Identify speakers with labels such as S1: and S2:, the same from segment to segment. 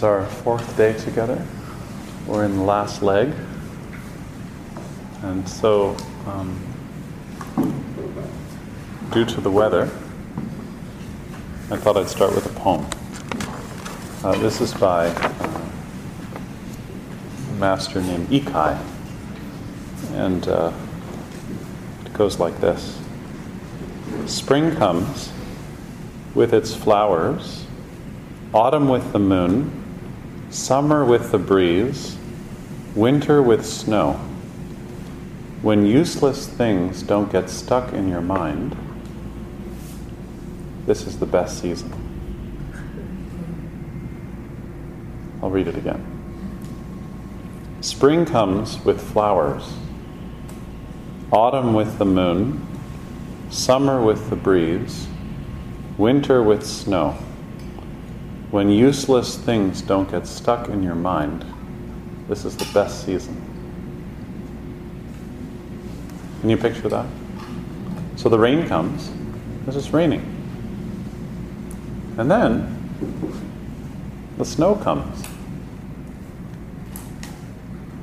S1: Is our fourth day together. We're in the last leg. And so, um, due to the weather, I thought I'd start with a poem. Uh, this is by uh, a master named Ikai. And uh, it goes like this Spring comes with its flowers autumn with the moon, summer with the breeze, winter with snow. When useless things don't get stuck in your mind, this is the best season. I'll read it again. Spring comes with flowers, autumn with the moon, summer with the breeze, winter with snow. When useless things don't get stuck in your mind, this is the best season. Can you picture that? So the rain comes, it's just raining. And then the snow comes.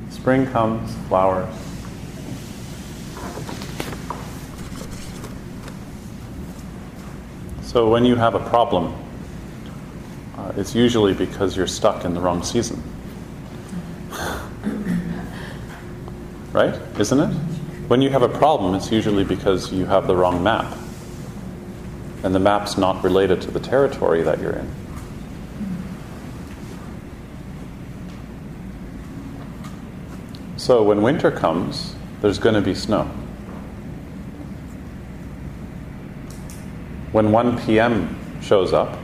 S1: Spring comes, flowers. So when you have a problem, uh, it's usually because you're stuck in the wrong season. right? Isn't it? When you have a problem, it's usually because you have the wrong map. And the map's not related to the territory that you're in. So when winter comes, there's going to be snow. When 1 p.m. shows up,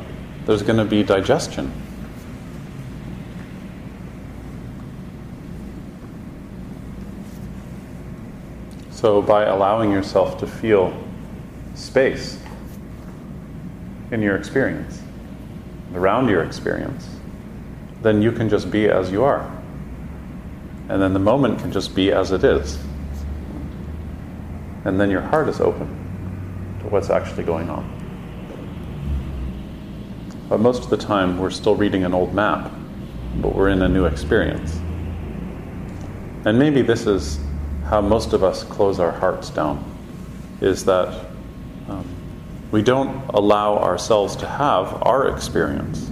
S1: there's going to be digestion. So, by allowing yourself to feel space in your experience, around your experience, then you can just be as you are. And then the moment can just be as it is. And then your heart is open to what's actually going on. But most of the time, we're still reading an old map, but we're in a new experience. And maybe this is how most of us close our hearts down, is that um, we don't allow ourselves to have our experience.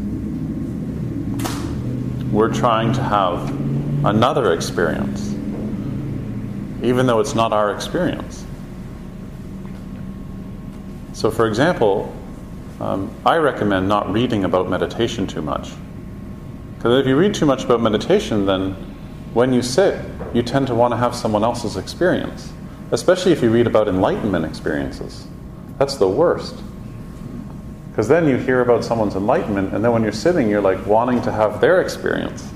S1: We're trying to have another experience, even though it's not our experience. So, for example, um, I recommend not reading about meditation too much. Because if you read too much about meditation, then when you sit, you tend to want to have someone else's experience, especially if you read about enlightenment experiences. That's the worst. Because then you hear about someone's enlightenment, and then when you're sitting, you're like wanting to have their experience.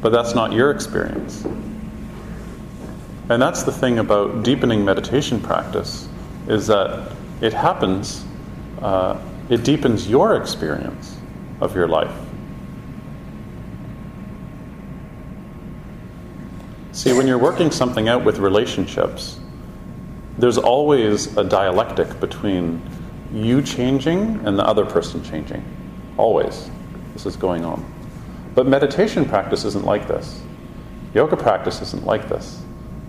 S1: But that's not your experience. And that's the thing about deepening meditation practice, is that it happens uh, it deepens your experience of your life. See, when you're working something out with relationships, there's always a dialectic between you changing and the other person changing. Always. This is going on. But meditation practice isn't like this. Yoga practice isn't like this.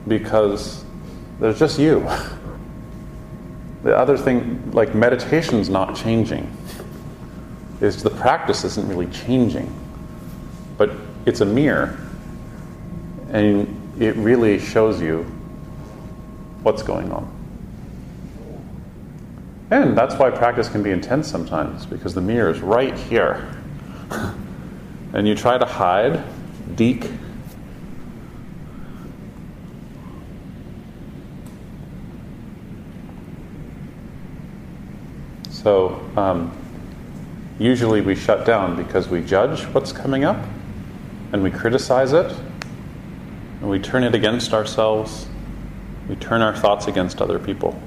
S1: because there's just you. The other thing, like meditation's not changing, is the practice isn't really changing, but it's a mirror, and it really shows you what's going on. And that's why practice can be intense sometimes, because the mirror is right here. and you try to hide, deke, So um, usually we shut down because we judge what's coming up and we criticize it and we turn it against ourselves. We turn our thoughts against other people.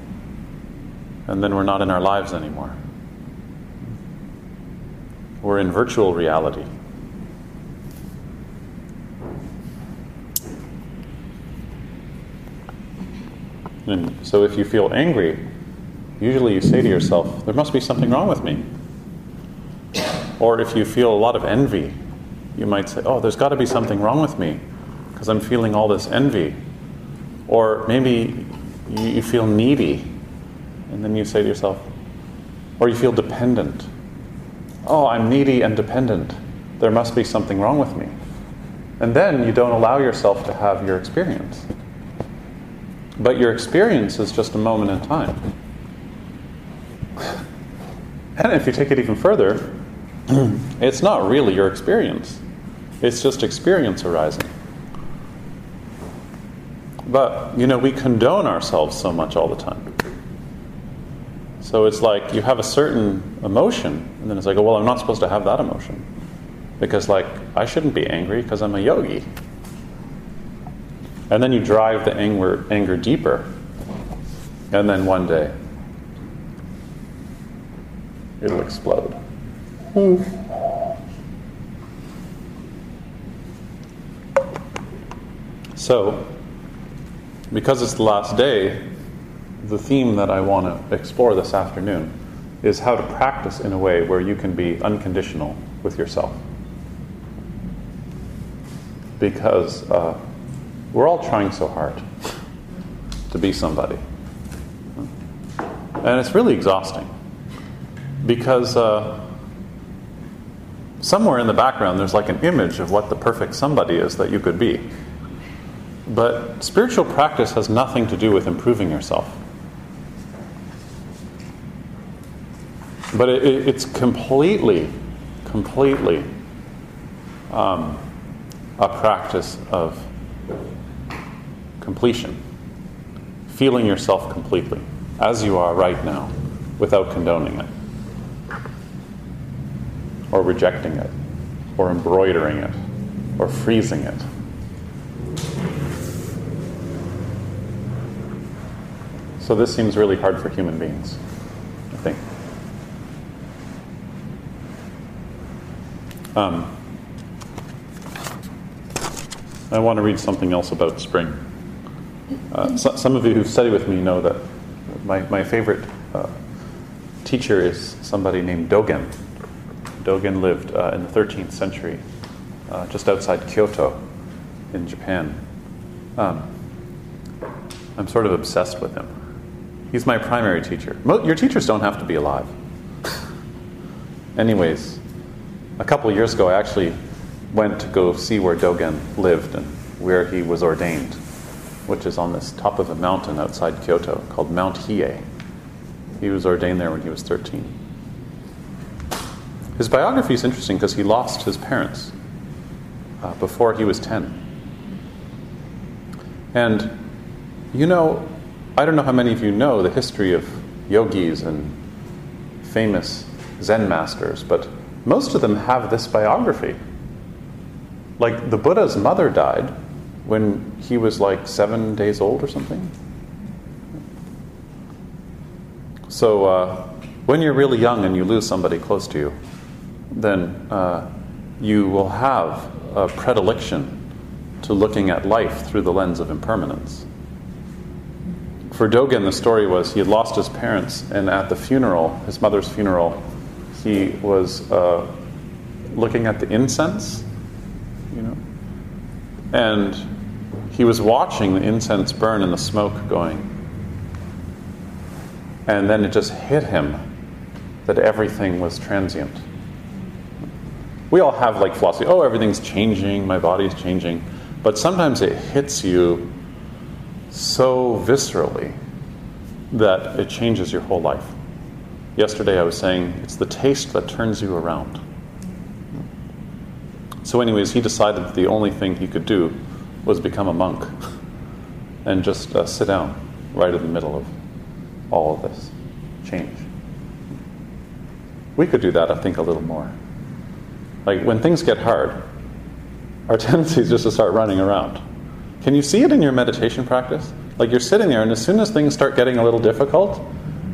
S1: And then we're not in our lives anymore. We're in virtual reality. And so if you feel angry, usually you say to yourself, there must be something wrong with me. Or if you feel a lot of envy, you might say, oh, there's got to be something wrong with me because I'm feeling all this envy. Or maybe you feel needy, and then you say to yourself, or you feel dependent. Oh, I'm needy and dependent. There must be something wrong with me. And then you don't allow yourself to have your experience. But your experience is just a moment in time. And if you take it even further, it's not really your experience, it's just experience arising. But, you know, we condone ourselves so much all the time. So it's like you have a certain emotion, and then it's like, oh, well, I'm not supposed to have that emotion. Because, like, I shouldn't be angry because I'm a yogi. And then you drive the anger, anger deeper. And then one day, it'll explode. So, because it's the last day, the theme that I want to explore this afternoon is how to practice in a way where you can be unconditional with yourself. Because uh, we're all trying so hard to be somebody. And it's really exhausting because uh, somewhere in the background there's like an image of what the perfect somebody is that you could be. But spiritual practice has nothing to do with improving yourself. But it, it, it's completely, completely um, a practice of completion. Feeling yourself completely, as you are right now, without condoning it or rejecting it, or embroidering it, or freezing it. So this seems really hard for human beings, I think. Um, I want to read something else about spring. Uh, so, some of you who've studied with me know that my, my favorite uh, teacher is somebody named Dogen. Dogen lived uh, in the 13th century, uh, just outside Kyoto in Japan. Um, I'm sort of obsessed with him. He's my primary teacher. Mo- your teachers don't have to be alive. Anyways, a couple years ago, I actually went to go see where Dogen lived and where he was ordained, which is on this top of a mountain outside Kyoto called Mount Hiei. He was ordained there when he was 13. His biography is interesting because he lost his parents uh, before he was 10. And, you know, I don't know how many of you know the history of yogis and famous Zen masters, but most of them have this biography. Like the Buddha's mother died when he was like seven days old or something. So uh, when you're really young and you lose somebody close to you, then uh, you will have a predilection to looking at life through the lens of impermanence. For Dogen, the story was he had lost his parents, and at the funeral, his mother's funeral, he was uh, looking at the incense, you know, and he was watching the incense burn and the smoke going. And then it just hit him that everything was transient. We all have like philosophy oh, everything's changing, my body's changing. But sometimes it hits you so viscerally that it changes your whole life. Yesterday I was saying it's the taste that turns you around. So, anyways, he decided that the only thing he could do was become a monk and just uh, sit down right in the middle of all of this change. We could do that, I think, a little more. Like when things get hard, our tendency is just to start running around. Can you see it in your meditation practice? Like you're sitting there, and as soon as things start getting a little difficult,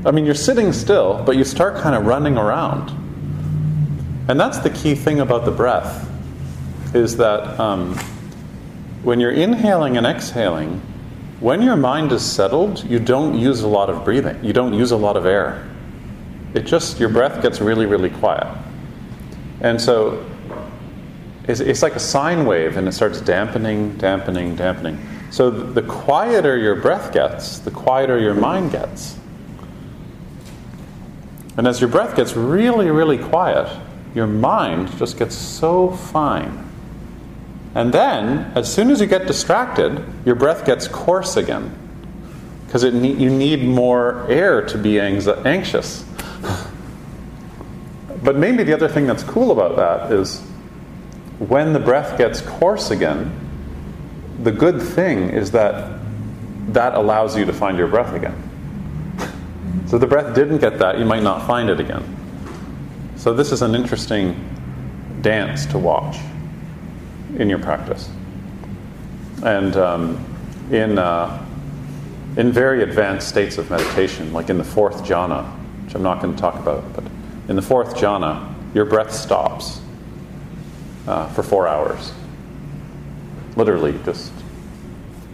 S1: I mean, you're sitting still, but you start kind of running around. And that's the key thing about the breath, is that um, when you're inhaling and exhaling, when your mind is settled, you don't use a lot of breathing. You don't use a lot of air. It just, your breath gets really, really quiet. And so it's, it's like a sine wave and it starts dampening, dampening, dampening. So the quieter your breath gets, the quieter your mind gets. And as your breath gets really, really quiet, your mind just gets so fine. And then, as soon as you get distracted, your breath gets coarse again. Because ne- you need more air to be anxious. but maybe the other thing that's cool about that is when the breath gets coarse again, the good thing is that that allows you to find your breath again. so the breath didn't get that, you might not find it again. So this is an interesting dance to watch in your practice. And um, in, uh, in very advanced states of meditation, like in the fourth jhana, which I'm not going to talk about, but in the fourth jhana, your breath stops uh, for four hours. Literally, just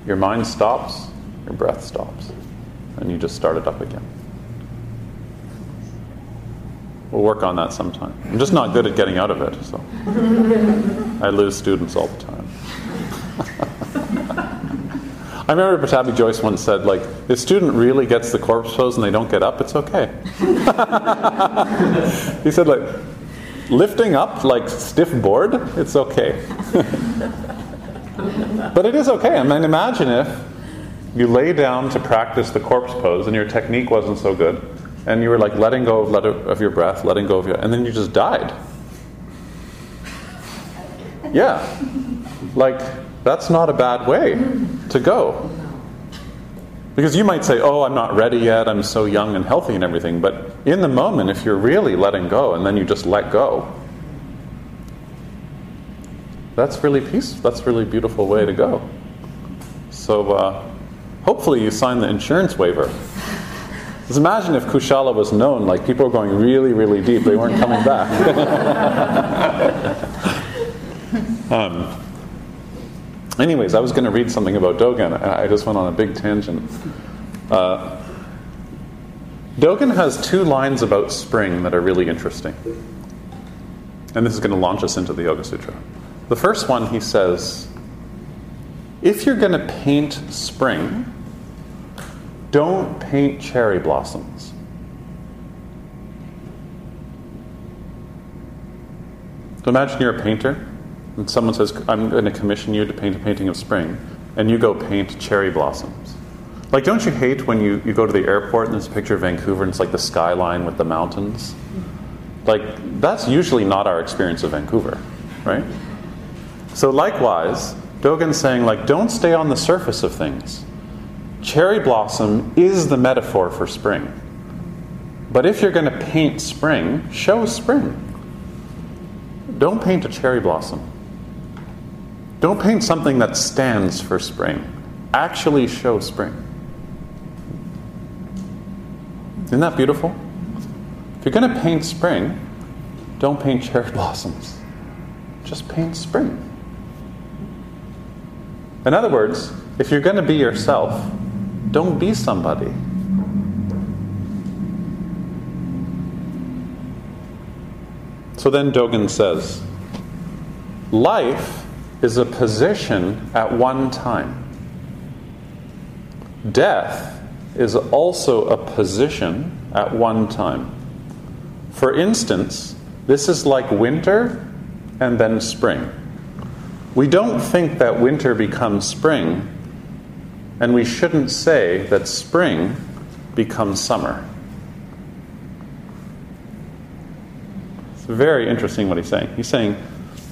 S1: your mind stops, your breath stops, and you just start it up again. We'll work on that sometime. I'm just not good at getting out of it, so I lose students all the time. I remember Pattabhi Jois once said, like, if a student really gets the corpse pose and they don't get up, it's okay. he said, like, lifting up like stiff board, it's okay. but it is okay. I mean, imagine if you lay down to practice the corpse pose and your technique wasn't so good, and you were like letting go of, let of your breath, letting go of your, and then you just died. Yeah, like that's not a bad way to go. Because you might say, oh, I'm not ready yet, I'm so young and healthy and everything. But in the moment, if you're really letting go and then you just let go, that's really peaceful. That's really beautiful way to go. So uh, hopefully you sign the insurance waiver. Just imagine if Kushala was known, like people were going really, really deep, they weren't coming back. um, Anyways, I was going to read something about Dogen, and I just went on a big tangent. Uh, Dogen has two lines about spring that are really interesting. And this is going to launch us into the Yoga Sutra. The first one, he says, if you're going to paint spring, don't paint cherry blossoms. So imagine you're a painter and someone says, I'm going to commission you to paint a painting of spring, and you go paint cherry blossoms. Like, don't you hate when you, you go to the airport and there's a picture of Vancouver and it's like the skyline with the mountains? Like, that's usually not our experience of Vancouver, right? So, likewise, Dogen's saying, like, don't stay on the surface of things. Cherry blossom is the metaphor for spring. But if you're going to paint spring, show spring. Don't paint a cherry blossom. Don't paint something that stands for spring. Actually show spring. Isn't that beautiful? If you're going to paint spring, don't paint cherry blossoms. Just paint spring. In other words, if you're going to be yourself, don't be somebody. So then Dogen says, life is a position at one time. death is also a position at one time. For instance, this is like winter and then spring. We don't think that winter becomes spring, and we shouldn't say that spring becomes summer. It's very interesting what he's saying. He's saying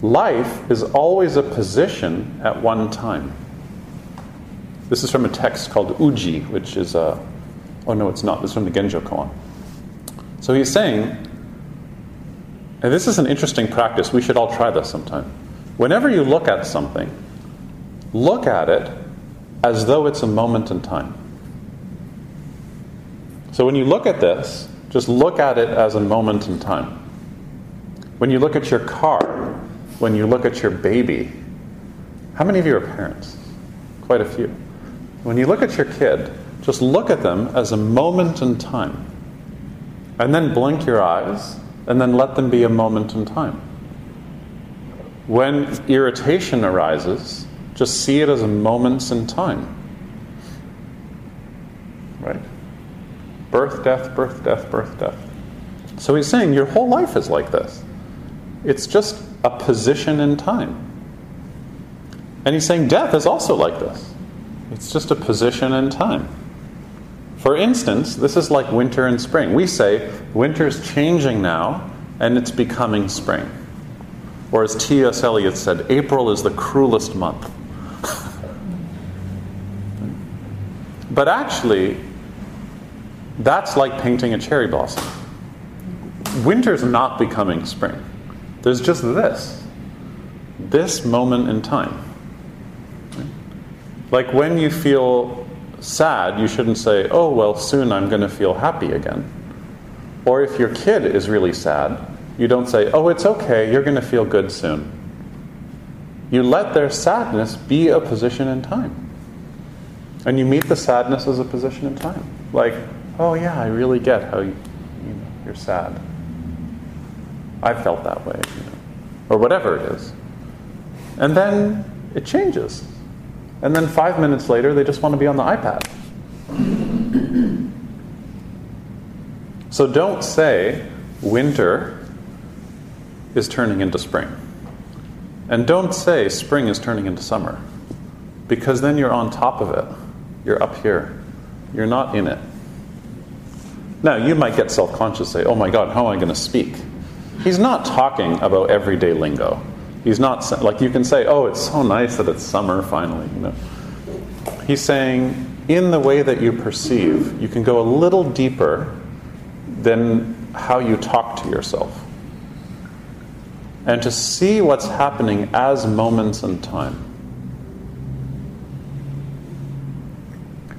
S1: life is always a position at one time. This is from a text called Uji, which is a. Oh no, it's not. This is from the Genjo koan. So he's saying, and this is an interesting practice. We should all try this sometime. Whenever you look at something, look at it as though it's a moment in time. So when you look at this, just look at it as a moment in time. When you look at your car, when you look at your baby, how many of you are parents? Quite a few. When you look at your kid, just look at them as a moment in time. And then blink your eyes, and then let them be a moment in time. When irritation arises, just see it as a moment in time. Right? Birth, death, birth, death, birth, death. So he's saying your whole life is like this. It's just a position in time. And he's saying death is also like this. It's just a position in time. For instance, this is like winter and spring. We say winter's changing now and it's becoming spring. Or as T.S. Eliot said, April is the cruelest month. but actually, that's like painting a cherry blossom. Winter's not becoming spring. There's just this this moment in time. Like when you feel sad, you shouldn't say, oh, well, soon I'm going to feel happy again. Or if your kid is really sad, you don't say, oh, it's okay, you're going to feel good soon. You let their sadness be a position in time. And you meet the sadness as a position in time. Like, oh, yeah, I really get how you, you know, you're sad. I felt that way, you know, or whatever it is. And then it changes. And then five minutes later, they just want to be on the iPad. So don't say winter is turning into spring. And don't say spring is turning into summer. Because then you're on top of it. You're up here. You're not in it. Now, you might get self conscious, say, oh my God, how am I going to speak? He's not talking about everyday lingo. He's not like you can say, "Oh, it's so nice that it's summer finally." You know, he's saying in the way that you perceive, you can go a little deeper than how you talk to yourself, and to see what's happening as moments in time.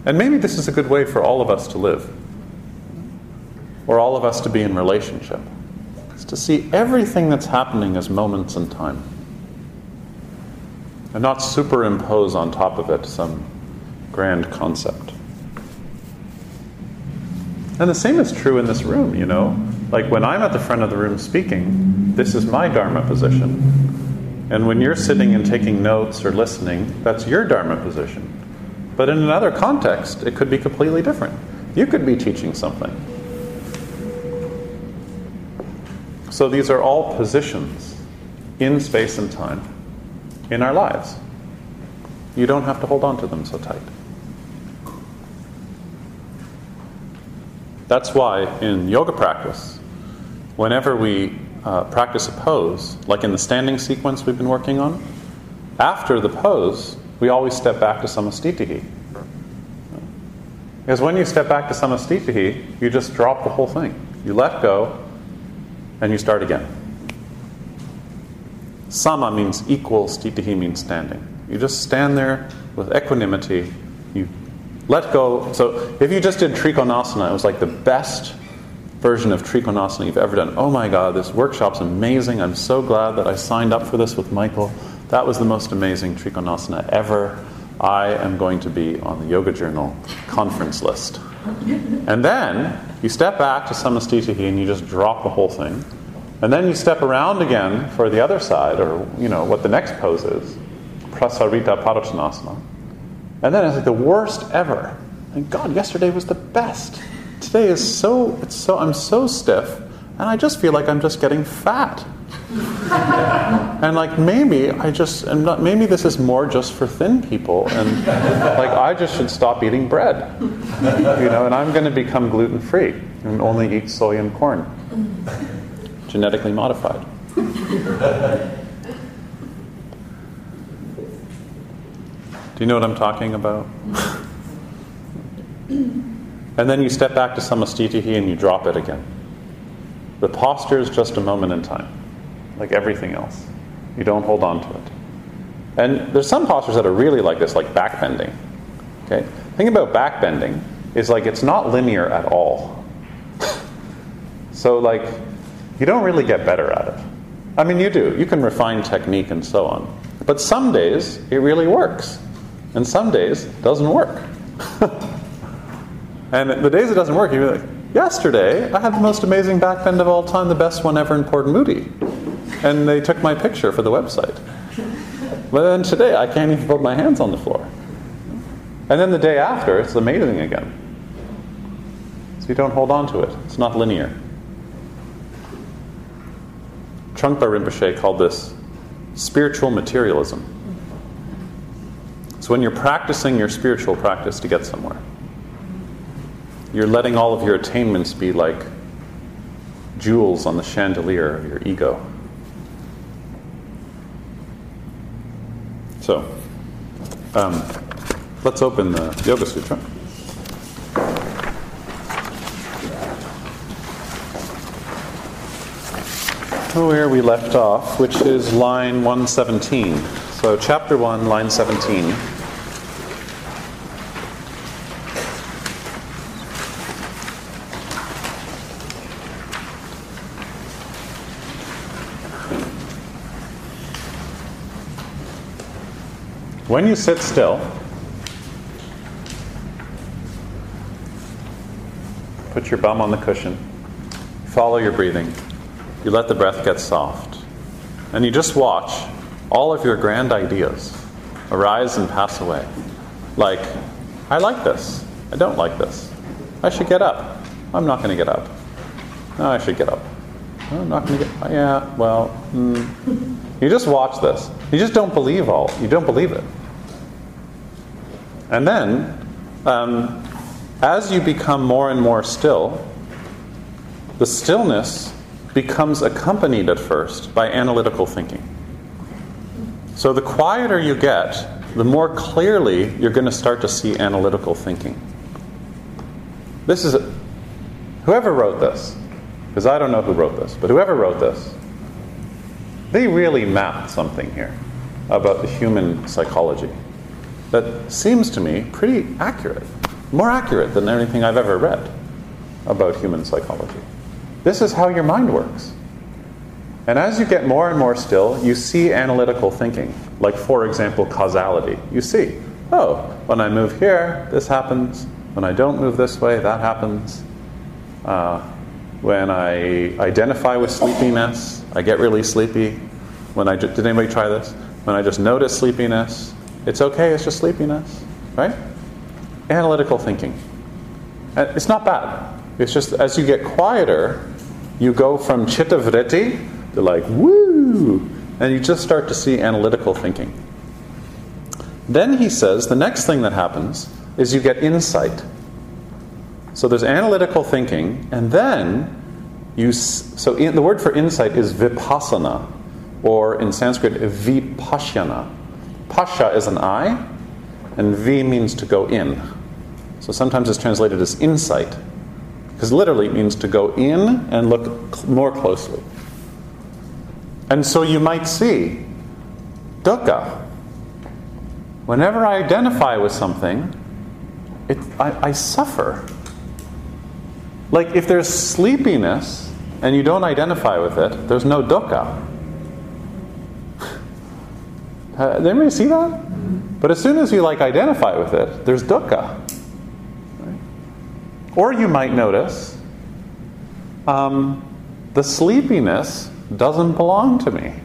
S1: And maybe this is a good way for all of us to live, or all of us to be in relationship. Is to see everything that's happening as moments in time and not superimpose on top of it some grand concept. And the same is true in this room, you know. Like when I'm at the front of the room speaking, this is my Dharma position. And when you're sitting and taking notes or listening, that's your Dharma position. But in another context, it could be completely different. You could be teaching something. So these are all positions in space and time in our lives. You don't have to hold on to them so tight. That's why in yoga practice, whenever we uh, practice a pose, like in the standing sequence we've been working on, after the pose, we always step back to samastitihi. Because when you step back to samastitihi, you just drop the whole thing. You let go, and you start again. Sama means equal, stitihi means standing. You just stand there with equanimity. You let go. So if you just did Trikonasana, it was like the best version of Trikonasana you've ever done. Oh my God, this workshop's amazing. I'm so glad that I signed up for this with Michael. That was the most amazing Trikonasana ever. I am going to be on the Yoga Journal conference list. And then you step back to Samastitihi and you just drop the whole thing. And then you step around again for the other side, or you know what the next pose is, Prasarita Padottanasana. And then it's like the worst ever. And God, yesterday was the best. Today is so, it's so, I'm so stiff, and I just feel like I'm just getting fat. and like maybe I just am not. Maybe this is more just for thin people, and like I just should stop eating bread, you know. And I'm going to become gluten free and only eat soy and corn, genetically modified. Do you know what I'm talking about? and then you step back to samastitihi and you drop it again. The posture is just a moment in time, like everything else. You don't hold on to it. And there's some postures that are really like this, like backbending. Okay? The thing about backbending is like it's not linear at all. so like you don't really get better at it. I mean you do. You can refine technique and so on. But some days it really works. And some days it doesn't work. and the days it doesn't work, you're like, yesterday I had the most amazing backbend of all time, the best one ever in Port Moody. And they took my picture for the website. But then today I can't even put my hands on the floor. And then the day after, it's amazing again. So you don't hold on to it. It's not linear. Trungpa Rinpoche called this spiritual materialism. So when you're practicing your spiritual practice to get somewhere, you're letting all of your attainments be like jewels on the chandelier of your ego. So, um, let's open the Yoga Sutra. Where we left off, which is line 117. So, chapter 1, line 17. When you sit still, put your bum on the cushion, follow your breathing, you let the breath get soft, and you just watch all of your grand ideas arise and pass away. Like, I like this, I don't like this, I should get up, I'm not going to get up, no, I should get up. I'm not going to get. Yeah, well, mm. you just watch this. You just don't believe all. You don't believe it. And then, um, as you become more and more still, the stillness becomes accompanied at first by analytical thinking. So the quieter you get, the more clearly you're going to start to see analytical thinking. This is a, whoever wrote this, because I don't know who wrote this, but whoever wrote this, they really mapped something here about the human psychology that seems to me pretty accurate, more accurate than anything I've ever read about human psychology. This is how your mind works. And as you get more and more still, you see analytical thinking, like, for example, causality. You see, oh, when I move here, this happens. When I don't move this way, that happens. Uh, when I identify with sleepiness, I get really sleepy. When I did anybody try this? When I just notice sleepiness, it's okay, it's just sleepiness, right? Analytical thinking. And it's not bad. It's just as you get quieter, you go from chitta vritti to like, woo, and you just start to see analytical thinking. Then he says the next thing that happens is you get insight. So there's analytical thinking, and then you. So in, the word for insight is vipassana, or in Sanskrit, vipashyana. Pasha is an eye, and V means to go in. So sometimes it's translated as insight, because literally it means to go in and look more closely. And so you might see dukkha. Whenever I identify with something, it, I, I suffer. Like if there's sleepiness and you don't identify with it, there's no dukkha. Uh, did anybody see that? But as soon as you like identify with it, there's dukkha. Right? Or you might notice um, the sleepiness doesn't belong to me.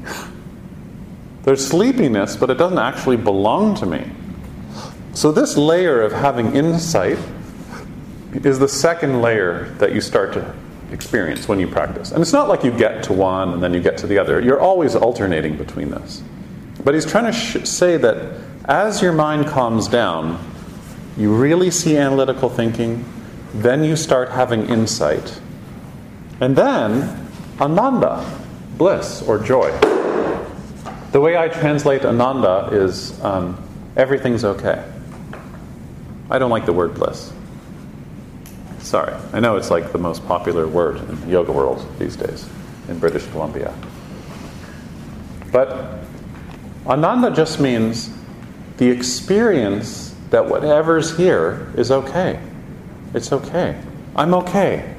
S1: There's sleepiness, but it doesn't actually belong to me. So, this layer of having insight is the second layer that you start to experience when you practice. And it's not like you get to one and then you get to the other. You're always alternating between this. But he's trying to sh- say that as your mind calms down, you really see analytical thinking, then you start having insight. And then ananda, bliss or joy. The way I translate ananda is um, everything's okay. I don't like the word bliss. Sorry. I know it's like the most popular word in the yoga world these days in British Columbia. But Ananda just means the experience that whatever's here is okay. It's okay. I'm okay.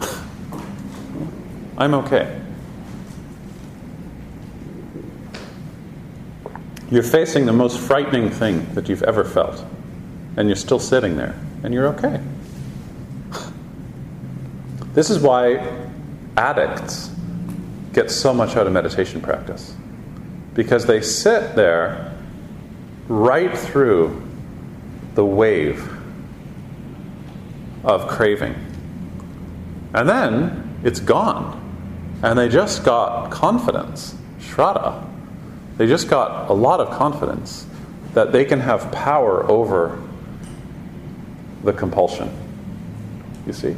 S1: I'm okay. You're facing the most frightening thing that you've ever felt, and you're still sitting there, and you're okay. This is why addicts get so much out of meditation practice. Because they sit there right through the wave of craving. And then it's gone. And they just got confidence, shraddha. They just got a lot of confidence that they can have power over the compulsion. You see?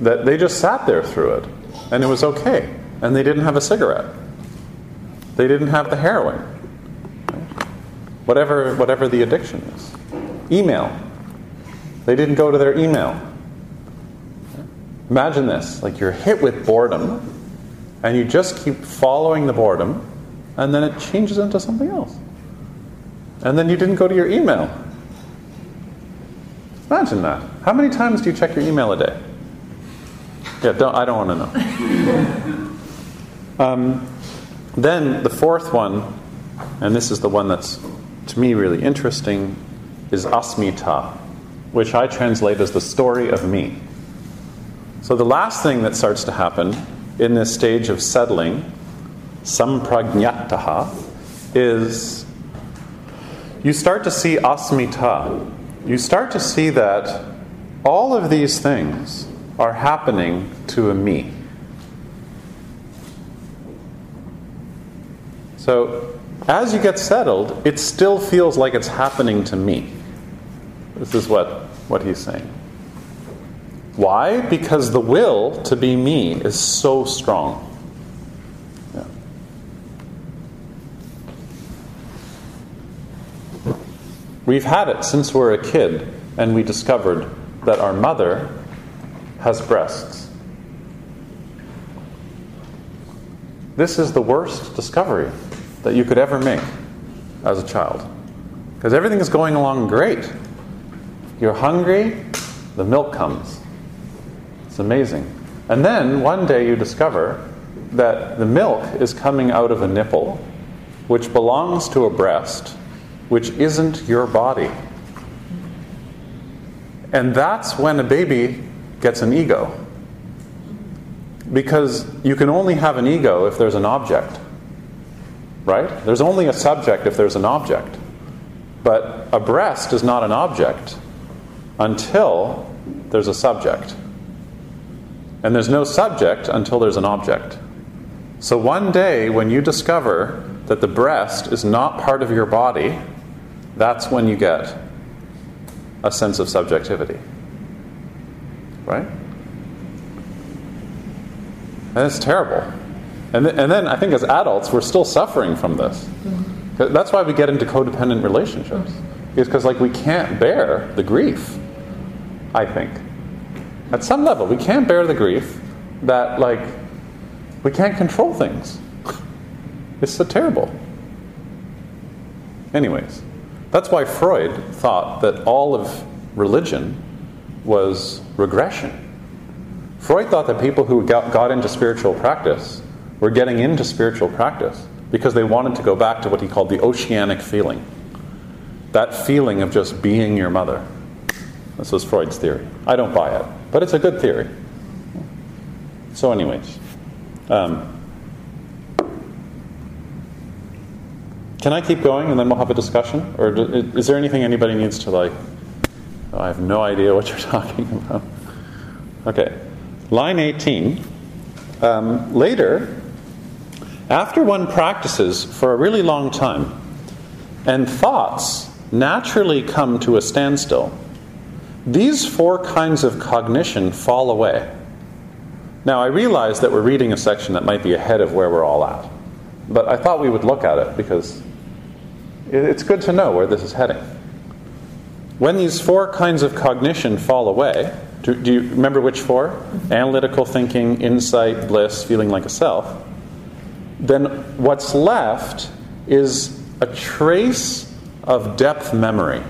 S1: That they just sat there through it and it was okay. And they didn't have a cigarette. They didn't have the heroin. Whatever, whatever the addiction is. Email. They didn't go to their email. Imagine this like you're hit with boredom and you just keep following the boredom and then it changes into something else. And then you didn't go to your email. Imagine that. How many times do you check your email a day? Yeah, don't, I don't want to know. Um, then the fourth one, and this is the one that's to me really interesting, is asmita, which I translate as the story of me. So the last thing that starts to happen in this stage of settling, samprajñataha, is you start to see asmita. You start to see that all of these things are happening to a me. So, as you get settled, it still feels like it's happening to me. This is what, what he's saying. Why? Because the will to be me is so strong. Yeah. We've had it since we're a kid, and we discovered that our mother has breasts. This is the worst discovery that you could ever make as a child. Because everything is going along great. You're hungry, the milk comes. It's amazing. And then one day you discover that the milk is coming out of a nipple which belongs to a breast which isn't your body. And that's when a baby gets an ego. Because you can only have an ego if there's an object. Right? There's only a subject if there's an object. But a breast is not an object until there's a subject. And there's no subject until there's an object. So one day, when you discover that the breast is not part of your body, that's when you get a sense of subjectivity. Right? And it's terrible. And, th- and then I think as adults, we're still suffering from this. Mm-hmm. That's why we get into codependent relationships. Mm-hmm. Is because like we can't bear the grief. I think at some level we can't bear the grief that like we can't control things. It's so terrible. Anyways, that's why Freud thought that all of religion was regression. Freud thought that people who got, got into spiritual practice were getting into spiritual practice because they wanted to go back to what he called the oceanic feeling. That feeling of just being your mother. This was Freud's theory. I don't buy it, but it's a good theory. So, anyways, um, can I keep going and then we'll have a discussion? Or is there anything anybody needs to like I have no idea what you're talking about. Okay, line 18. Um, later, after one practices for a really long time, and thoughts naturally come to a standstill, these four kinds of cognition fall away. Now, I realize that we're reading a section that might be ahead of where we're all at, but I thought we would look at it because it's good to know where this is heading. When these four kinds of cognition fall away, do, do you remember which 4 mm-hmm. Analytical thinking, insight, bliss, feeling like a self. Then what's left is a trace of depth memory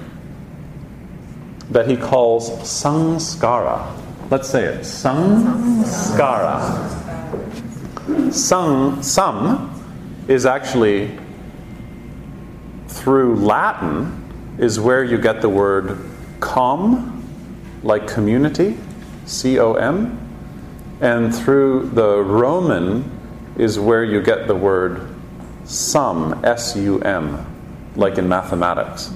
S1: that he calls samskara. Let's say it samskara. Sang, sam is actually, through Latin, is where you get the word com, like community, C O M, and through the Roman is where you get the word sum, S U M, like in mathematics,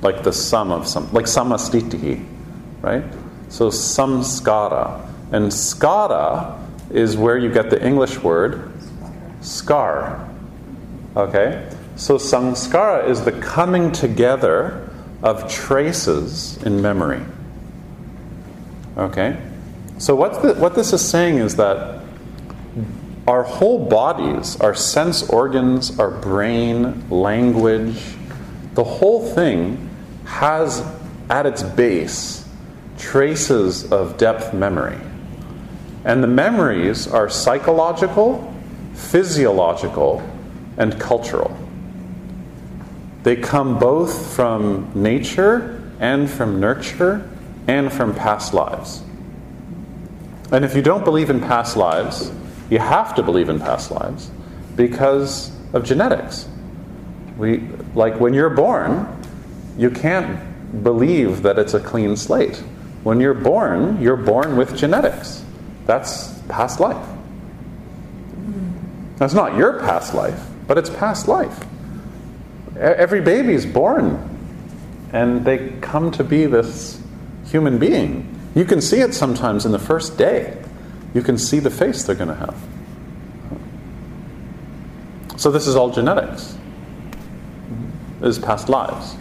S1: like the sum of some, like samastitihi, right? So samskara. And skara is where you get the English word scar. Okay? So samskara is the coming together of traces in memory. Okay? So, what, the, what this is saying is that our whole bodies, our sense organs, our brain, language, the whole thing has at its base traces of depth memory. And the memories are psychological, physiological, and cultural. They come both from nature and from nurture and from past lives. And if you don't believe in past lives, you have to believe in past lives because of genetics. We, like when you're born, you can't believe that it's a clean slate. When you're born, you're born with genetics. That's past life. That's not your past life, but it's past life. Every baby is born and they come to be this human being. You can see it sometimes in the first day. You can see the face they're going to have. So, this is all genetics. This is past lives.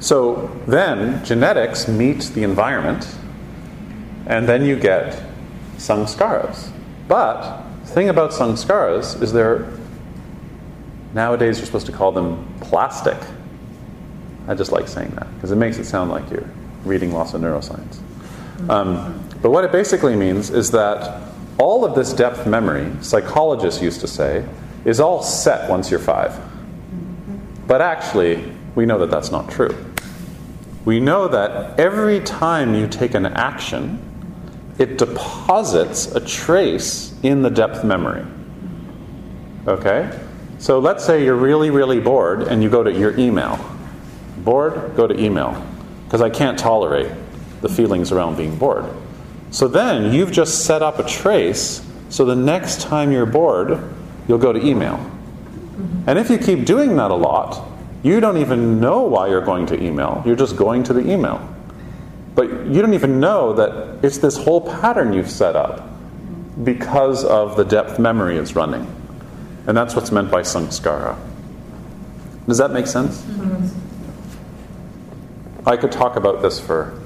S1: So, then genetics meet the environment, and then you get samskaras. But the thing about samskaras is they're nowadays you're supposed to call them plastic I just like saying that because it makes it sound like you're reading lots of neuroscience. Um, but what it basically means is that all of this depth memory, psychologists used to say, is all set once you're five. But actually, we know that that's not true. We know that every time you take an action, it deposits a trace in the depth memory. Okay? So let's say you're really, really bored and you go to your email Bored? Go to email. Because I can't tolerate the feelings around being bored. So then you've just set up a trace so the next time you're bored, you'll go to email. Mm-hmm. And if you keep doing that a lot, you don't even know why you're going to email. You're just going to the email. But you don't even know that it's this whole pattern you've set up because of the depth memory is running. And that's what's meant by samskara. Does that make sense? Mm-hmm. I could talk about this for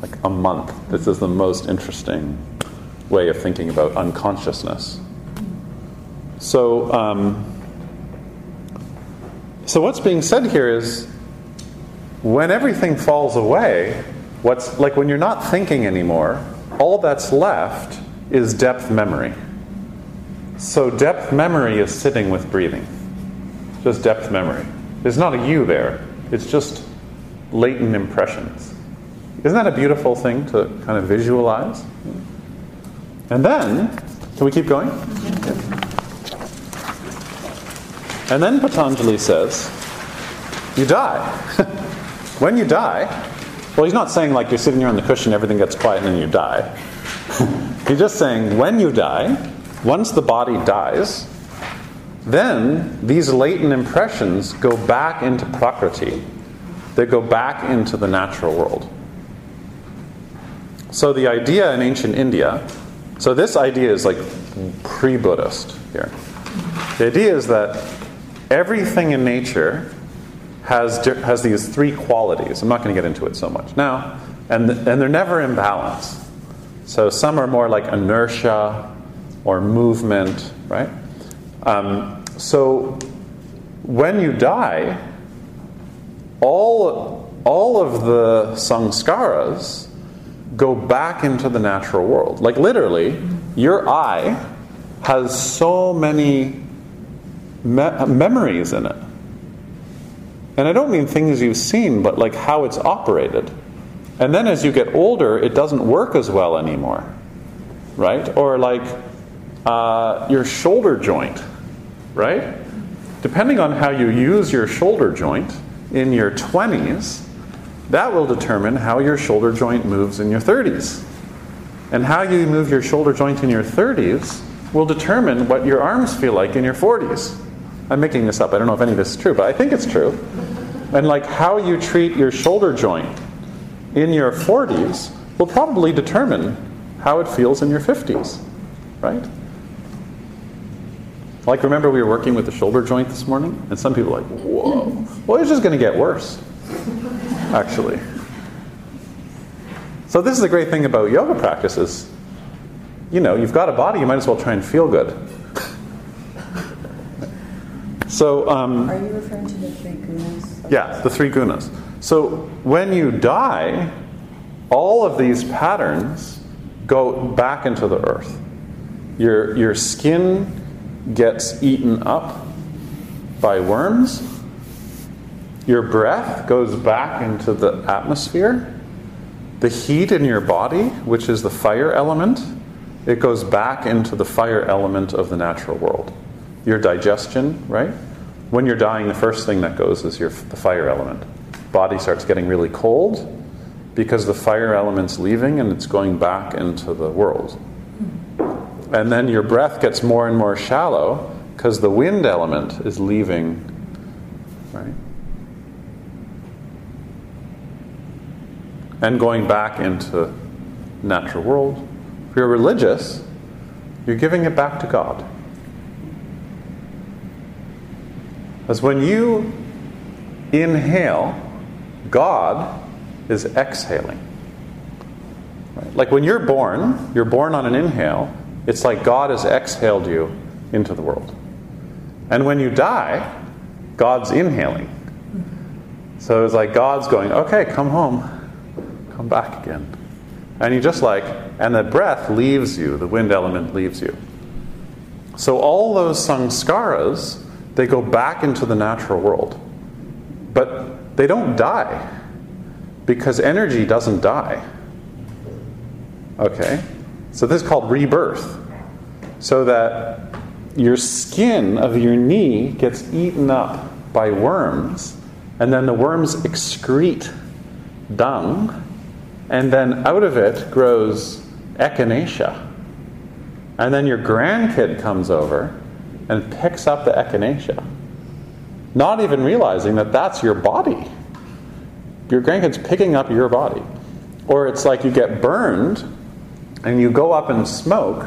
S1: like a month. This is the most interesting way of thinking about unconsciousness. So, um, so what's being said here is when everything falls away, what's like when you're not thinking anymore, all that's left is depth memory. So depth memory is sitting with breathing. Just depth memory. There's not a you there. It's just latent impressions. Isn't that a beautiful thing to kind of visualize? And then, can we keep going? And then Patanjali says, You die. when you die, well, he's not saying like you're sitting here on the cushion, everything gets quiet, and then you die. he's just saying when you die, once the body dies, then these latent impressions go back into Prakriti, they go back into the natural world. So the idea in ancient India, so this idea is like pre Buddhist here. The idea is that everything in nature has, has these three qualities. I'm not going to get into it so much now. And, and they're never in balance. So some are more like inertia or movement, right? Um, so when you die, all, all of the samskaras go back into the natural world. Like literally, your eye has so many me- memories in it. And I don't mean things you've seen, but like how it's operated. And then as you get older, it doesn't work as well anymore. Right? Or like uh, your shoulder joint, right? Depending on how you use your shoulder joint in your 20s, that will determine how your shoulder joint moves in your 30s. And how you move your shoulder joint in your 30s will determine what your arms feel like in your 40s. I'm making this up. I don't know if any of this is true, but I think it's true. And like how you treat your shoulder joint in your 40s will probably determine how it feels in your 50s, right? Like, remember we were working with the shoulder joint this morning? And some people are like, whoa. Well, it's just going to get worse, actually. So, this is the great thing about yoga practices. You know, you've got a body, you might as well try and feel good. So,
S2: um, are you referring to the three gunas?
S1: Yeah, the three gunas. So, when you die, all of these patterns go back into the earth. Your, your skin gets eaten up by worms. Your breath goes back into the atmosphere. The heat in your body, which is the fire element, it goes back into the fire element of the natural world your digestion, right? When you're dying, the first thing that goes is your, the fire element. Body starts getting really cold because the fire element's leaving and it's going back into the world. And then your breath gets more and more shallow because the wind element is leaving, right? And going back into natural world. If you're religious, you're giving it back to God. As when you inhale, God is exhaling. Like when you're born, you're born on an inhale, it's like God has exhaled you into the world. And when you die, God's inhaling. So it's like God's going, okay, come home, come back again. And you just like, and the breath leaves you, the wind element leaves you. So all those samskaras they go back into the natural world. But they don't die because energy doesn't die. Okay? So this is called rebirth. So that your skin of your knee gets eaten up by worms, and then the worms excrete dung, and then out of it grows echinacea. And then your grandkid comes over and picks up the echinacea, not even realizing that that's your body. Your grandkid's picking up your body. Or it's like you get burned and you go up in smoke,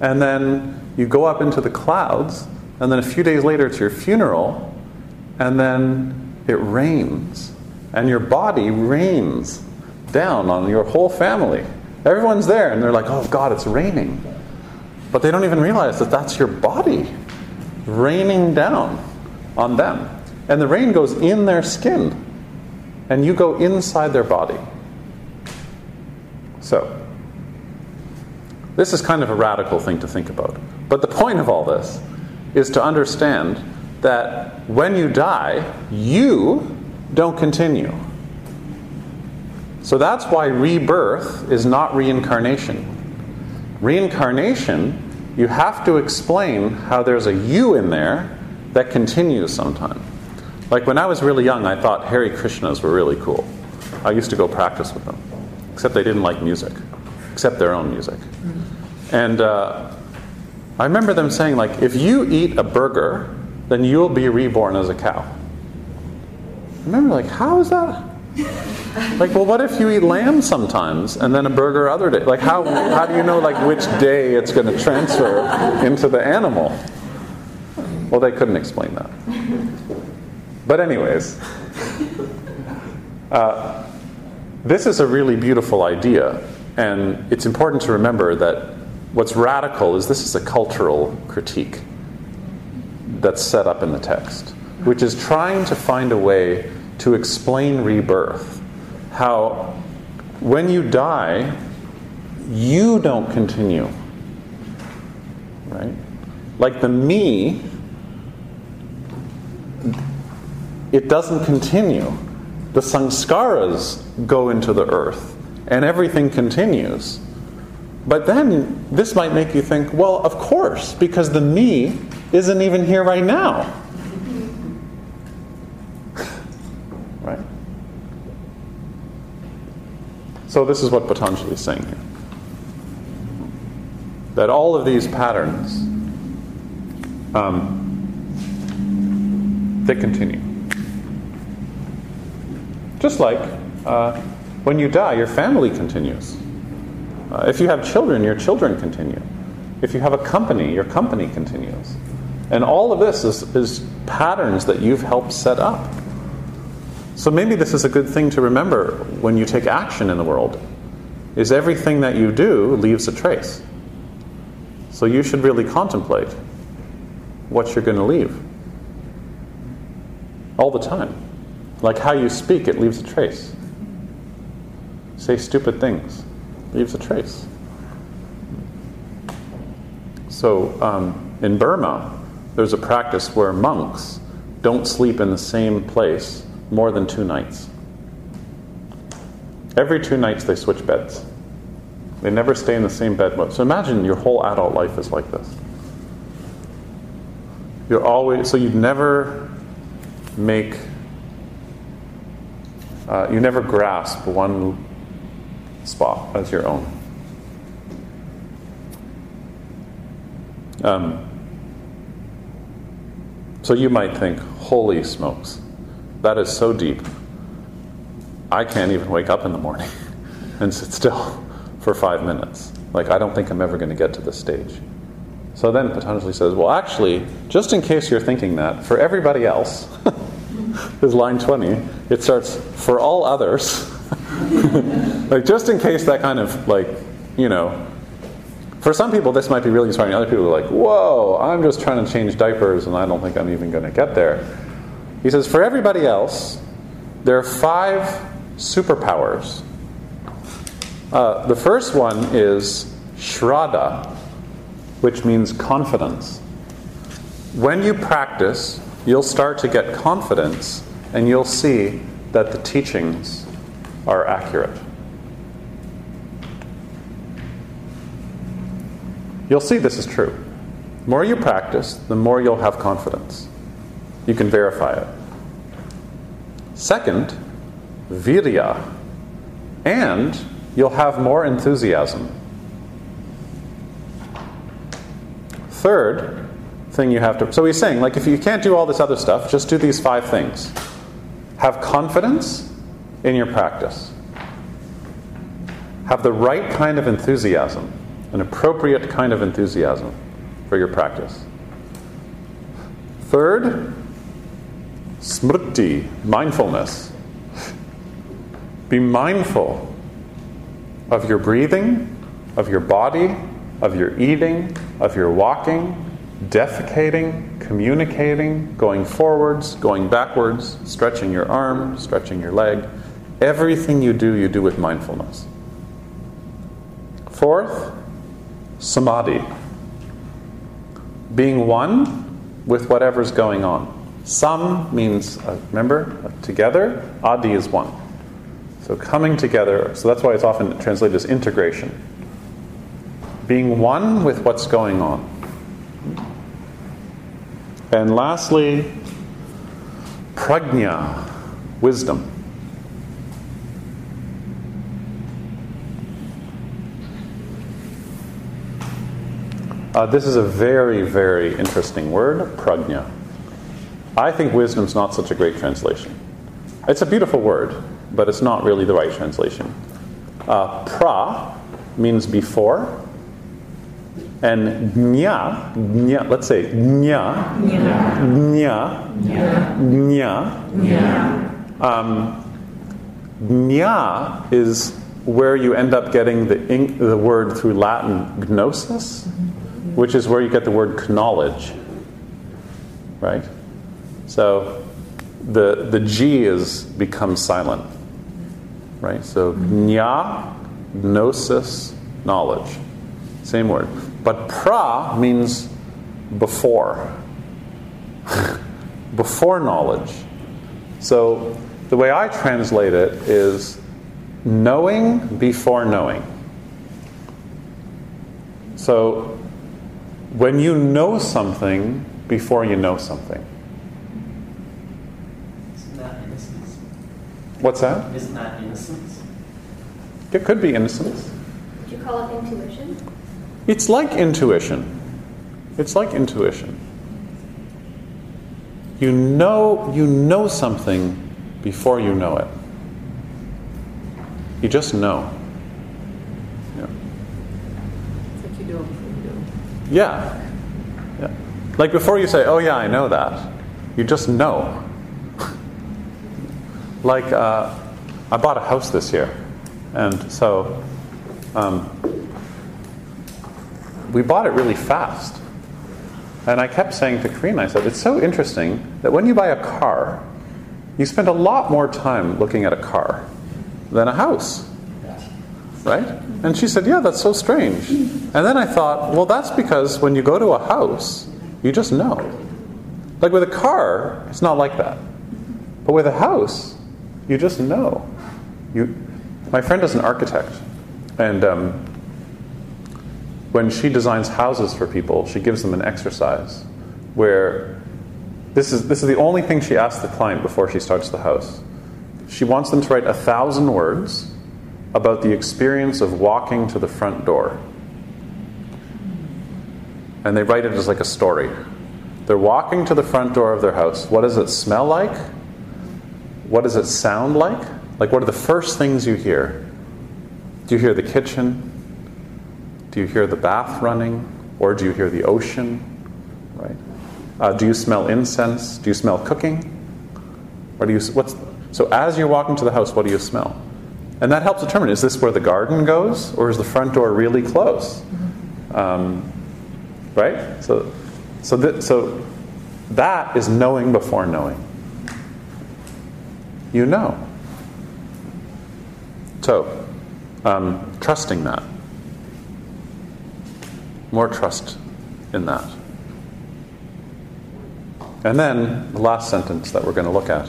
S1: and then you go up into the clouds, and then a few days later it's your funeral, and then it rains, and your body rains down on your whole family. Everyone's there, and they're like, oh God, it's raining. But they don't even realize that that's your body raining down on them. And the rain goes in their skin, and you go inside their body. So, this is kind of a radical thing to think about. But the point of all this is to understand that when you die, you don't continue. So that's why rebirth is not reincarnation. Reincarnation you have to explain how there's a you in there that continues sometime. Like when I was really young, I thought Hare Krishnas were really cool. I used to go practice with them, except they didn't like music, except their own music. And uh, I remember them saying, like, if you eat a burger, then you'll be reborn as a cow. I remember, like, how is that? like, well, what if you eat lamb sometimes and then a burger other day? Like, how, how do you know, like, which day it's going to transfer into the animal? Well, they couldn't explain that. But, anyways, uh, this is a really beautiful idea, and it's important to remember that what's radical is this is a cultural critique that's set up in the text, which is trying to find a way to explain rebirth. How, when you die, you don't continue. Right? Like the me, it doesn't continue. The samskaras go into the earth, and everything continues. But then this might make you think, well, of course, because the me isn't even here right now. right? So, this is what Patanjali is saying here that all of these patterns um, they continue. Just like uh, when you die, your family continues. Uh, if you have children, your children continue. If you have a company, your company continues. And all of this is, is patterns that you've helped set up. So maybe this is a good thing to remember when you take action in the world is everything that you do leaves a trace. So you should really contemplate what you're going to leave. All the time. Like how you speak, it leaves a trace. Say stupid things, leaves a trace. So um, in Burma, there's a practice where monks don't sleep in the same place more than two nights. Every two nights they switch beds. They never stay in the same bed. So imagine your whole adult life is like this. You're always so you never make uh, you never grasp one spot as your own. Um, so you might think, holy smokes, that is so deep. I can't even wake up in the morning and sit still for five minutes. Like, I don't think I'm ever going to get to this stage. So then Patanjali says, well, actually, just in case you're thinking that, for everybody else, is line 20, it starts, for all others. like, just in case that kind of, like, you know, for some people, this might be really inspiring. Other people are like, whoa, I'm just trying to change diapers and I don't think I'm even going to get there. He says, for everybody else, there are five superpowers. Uh, the first one is shraddha, which means confidence. When you practice, you'll start to get confidence and you'll see that the teachings are accurate. You'll see this is true. The more you practice, the more you'll have confidence. You can verify it. Second, virya. And you'll have more enthusiasm. Third thing you have to. So he's saying, like, if you can't do all this other stuff, just do these five things. Have confidence in your practice. Have the right kind of enthusiasm an appropriate kind of enthusiasm for your practice. Third, smriti, mindfulness. Be mindful of your breathing, of your body, of your eating, of your walking, defecating, communicating, going forwards, going backwards, stretching your arm, stretching your leg. Everything you do, you do with mindfulness. Fourth, samadhi. Being one with whatever's going on. Sam means, uh, remember, uh, together. Adi is one. So coming together, so that's why it's often translated as integration. Being one with what's going on. And lastly, prajna, wisdom. Uh, this is a very, very interesting word, prajna. I think wisdom's not such a great translation. It's a beautiful word, but it's not really the right translation. Uh, pra means before, and nya, nya let's say nya, nya, nya, nya. Um, nya is where you end up getting the, ink, the word through Latin gnosis, which is where you get the word knowledge. Right? So the, the G is becomes silent. Right? So nya, gnosis, knowledge. Same word. But pra means before. before knowledge. So the way I translate it is knowing before knowing. So when you know something before you know something.
S3: Isn't that innocence?
S1: What's that?
S3: Isn't that innocence?
S1: It could be innocence.
S4: Would you call it intuition?
S1: It's like intuition. It's like intuition. You know you know something before you know it. You just know. Yeah.
S5: It's like you do it before you do it.
S1: Yeah. yeah. Like before you say, oh, yeah, I know that, you just know. like, uh, I bought a house this year, and so um, we bought it really fast. And I kept saying to Karina, I said, it's so interesting that when you buy a car, you spend a lot more time looking at a car than a house. Right? And she said, Yeah, that's so strange. And then I thought, Well, that's because when you go to a house, you just know. Like with a car, it's not like that. But with a house, you just know. You, my friend is an architect, and um, when she designs houses for people, she gives them an exercise where this is, this is the only thing she asks the client before she starts the house. She wants them to write a thousand words about the experience of walking to the front door. And they write it as like a story. They're walking to the front door of their house. What does it smell like? What does it sound like? Like, what are the first things you hear? Do you hear the kitchen? Do you hear the bath running? Or do you hear the ocean? Right? Uh, do you smell incense? Do you smell cooking? Or do you, what's, so, as you're walking to the house, what do you smell? And that helps determine is this where the garden goes, or is the front door really close? Um, right? So, so, th- so that is knowing before knowing. You know. So, um, trusting that. More trust in that. And then the last sentence that we're going to look at.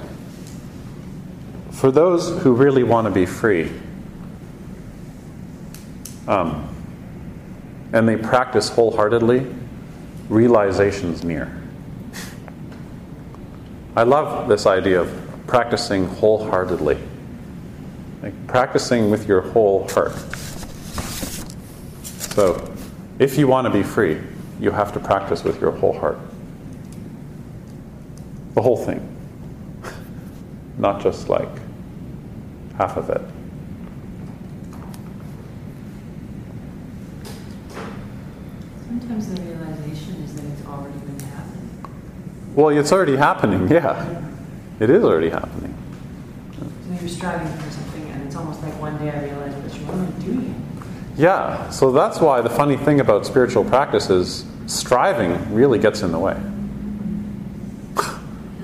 S1: For those who really want to be free, um, and they practice wholeheartedly, realization's near. I love this idea of practicing wholeheartedly, like practicing with your whole heart. So, if you want to be free, you have to practice with your whole heart. The whole thing. Not just like half of it.
S2: Sometimes the realization is that it's already been happening.
S1: Well, it's already happening, yeah. It is already happening.
S2: So you're striving for something, and it's almost like one day I realize what you want doing do.
S1: Yeah, so that's why the funny thing about spiritual practice is striving really gets in the way.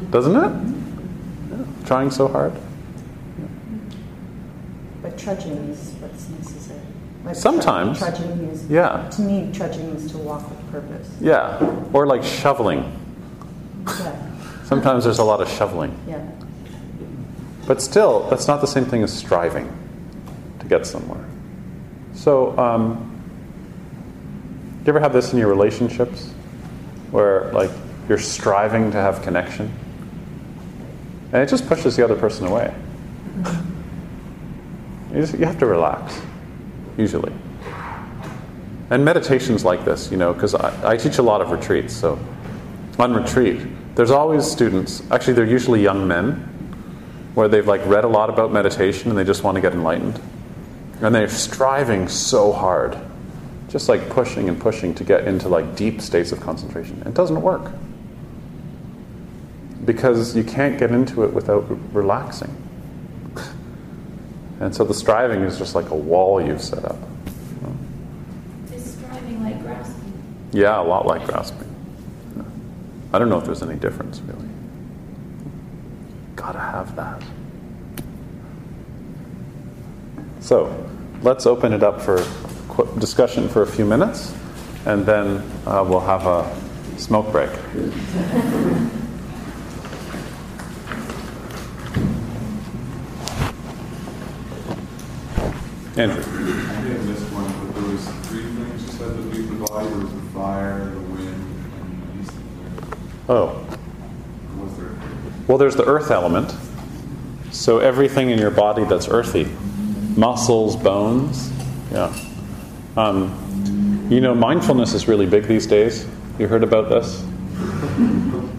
S1: Doesn't it? Yeah, trying so hard.
S2: Trudging is what's necessary. Like
S1: Sometimes.
S2: Trudging is,
S1: Yeah,
S2: to me, trudging is to walk with purpose.
S1: yeah. Or like shoveling.
S2: Yeah,
S1: Sometimes there's a lot of shoveling.
S2: yeah.
S1: But still, that's not the same thing as striving to get somewhere. So, um, do you ever have this in your relationships where, like, you're striving to have connection? And it just pushes the other person away. You, just, you have to relax, usually. And meditation's like this, you know, because I, I teach a lot of retreats. So, on retreat, there's always students, actually, they're usually young men where they've like read a lot about meditation and they just want to get enlightened. And they're striving so hard, just like pushing and pushing to get into like deep states of concentration. It doesn't work. Because you can't get into it without relaxing. And so the striving is just like a wall you've set up.
S4: Is striving like grasping?
S1: Yeah, a lot like grasping. I don't know if there's any difference really. Gotta have that. So, let's open it up for discussion for a few minutes, and then uh, we'll have a smoke break. Andrew.
S6: I have missed one, but there was three things you said that the body. There was the fire, the wind, and these things.
S1: Oh.
S6: Was there?
S1: Well, there's the earth element. So everything in your body that's earthy, muscles, bones. Yeah. Um, you know, mindfulness is really big these days. You heard about this?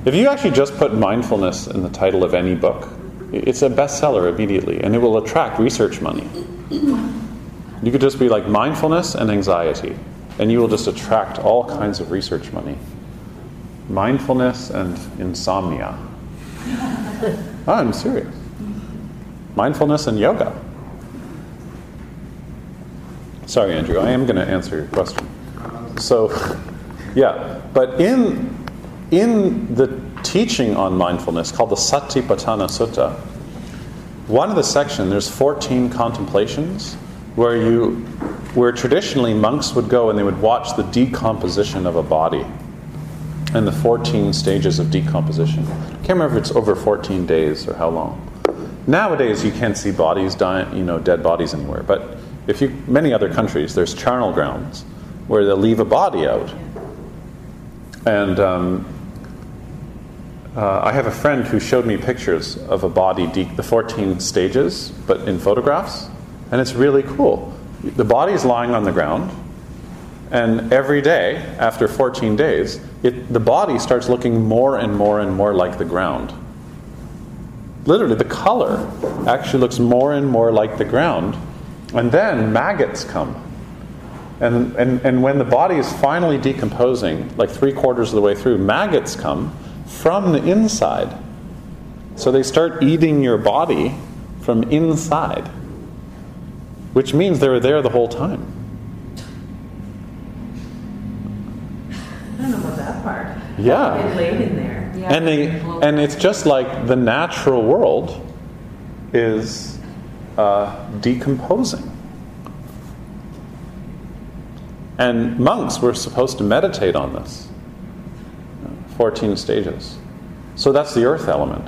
S1: If you actually just put mindfulness in the title of any book, it's a bestseller immediately, and it will attract research money. You could just be like mindfulness and anxiety, and you will just attract all kinds of research money. Mindfulness and insomnia. Oh, I'm serious. Mindfulness and yoga. Sorry, Andrew, I am going to answer your question. So, yeah, but in in the teaching on mindfulness called the Satipatthana Sutta, one of the section there's 14 contemplations where you where traditionally monks would go and they would watch the decomposition of a body and the 14 stages of decomposition. I can't remember if it's over 14 days or how long. Nowadays, you can't see bodies dying, you know, dead bodies anywhere. But if you, many other countries, there's charnel grounds where they'll leave a body out. And um, uh, I have a friend who showed me pictures of a body, de- the 14 stages, but in photographs, and it's really cool. The body's lying on the ground, and every day, after 14 days, it, the body starts looking more and more and more like the ground. Literally, the color actually looks more and more like the ground. And then maggots come. And, and, and when the body is finally decomposing, like three quarters of the way through, maggots come from the inside. So they start eating your body from inside, which means they were there the whole time.
S2: I don't know about that part.
S1: Yeah.
S2: It laid in there.
S5: Yeah.
S1: And they and it's just like the natural world is uh, decomposing. And monks were supposed to meditate on this. 14 stages. So that's the earth element.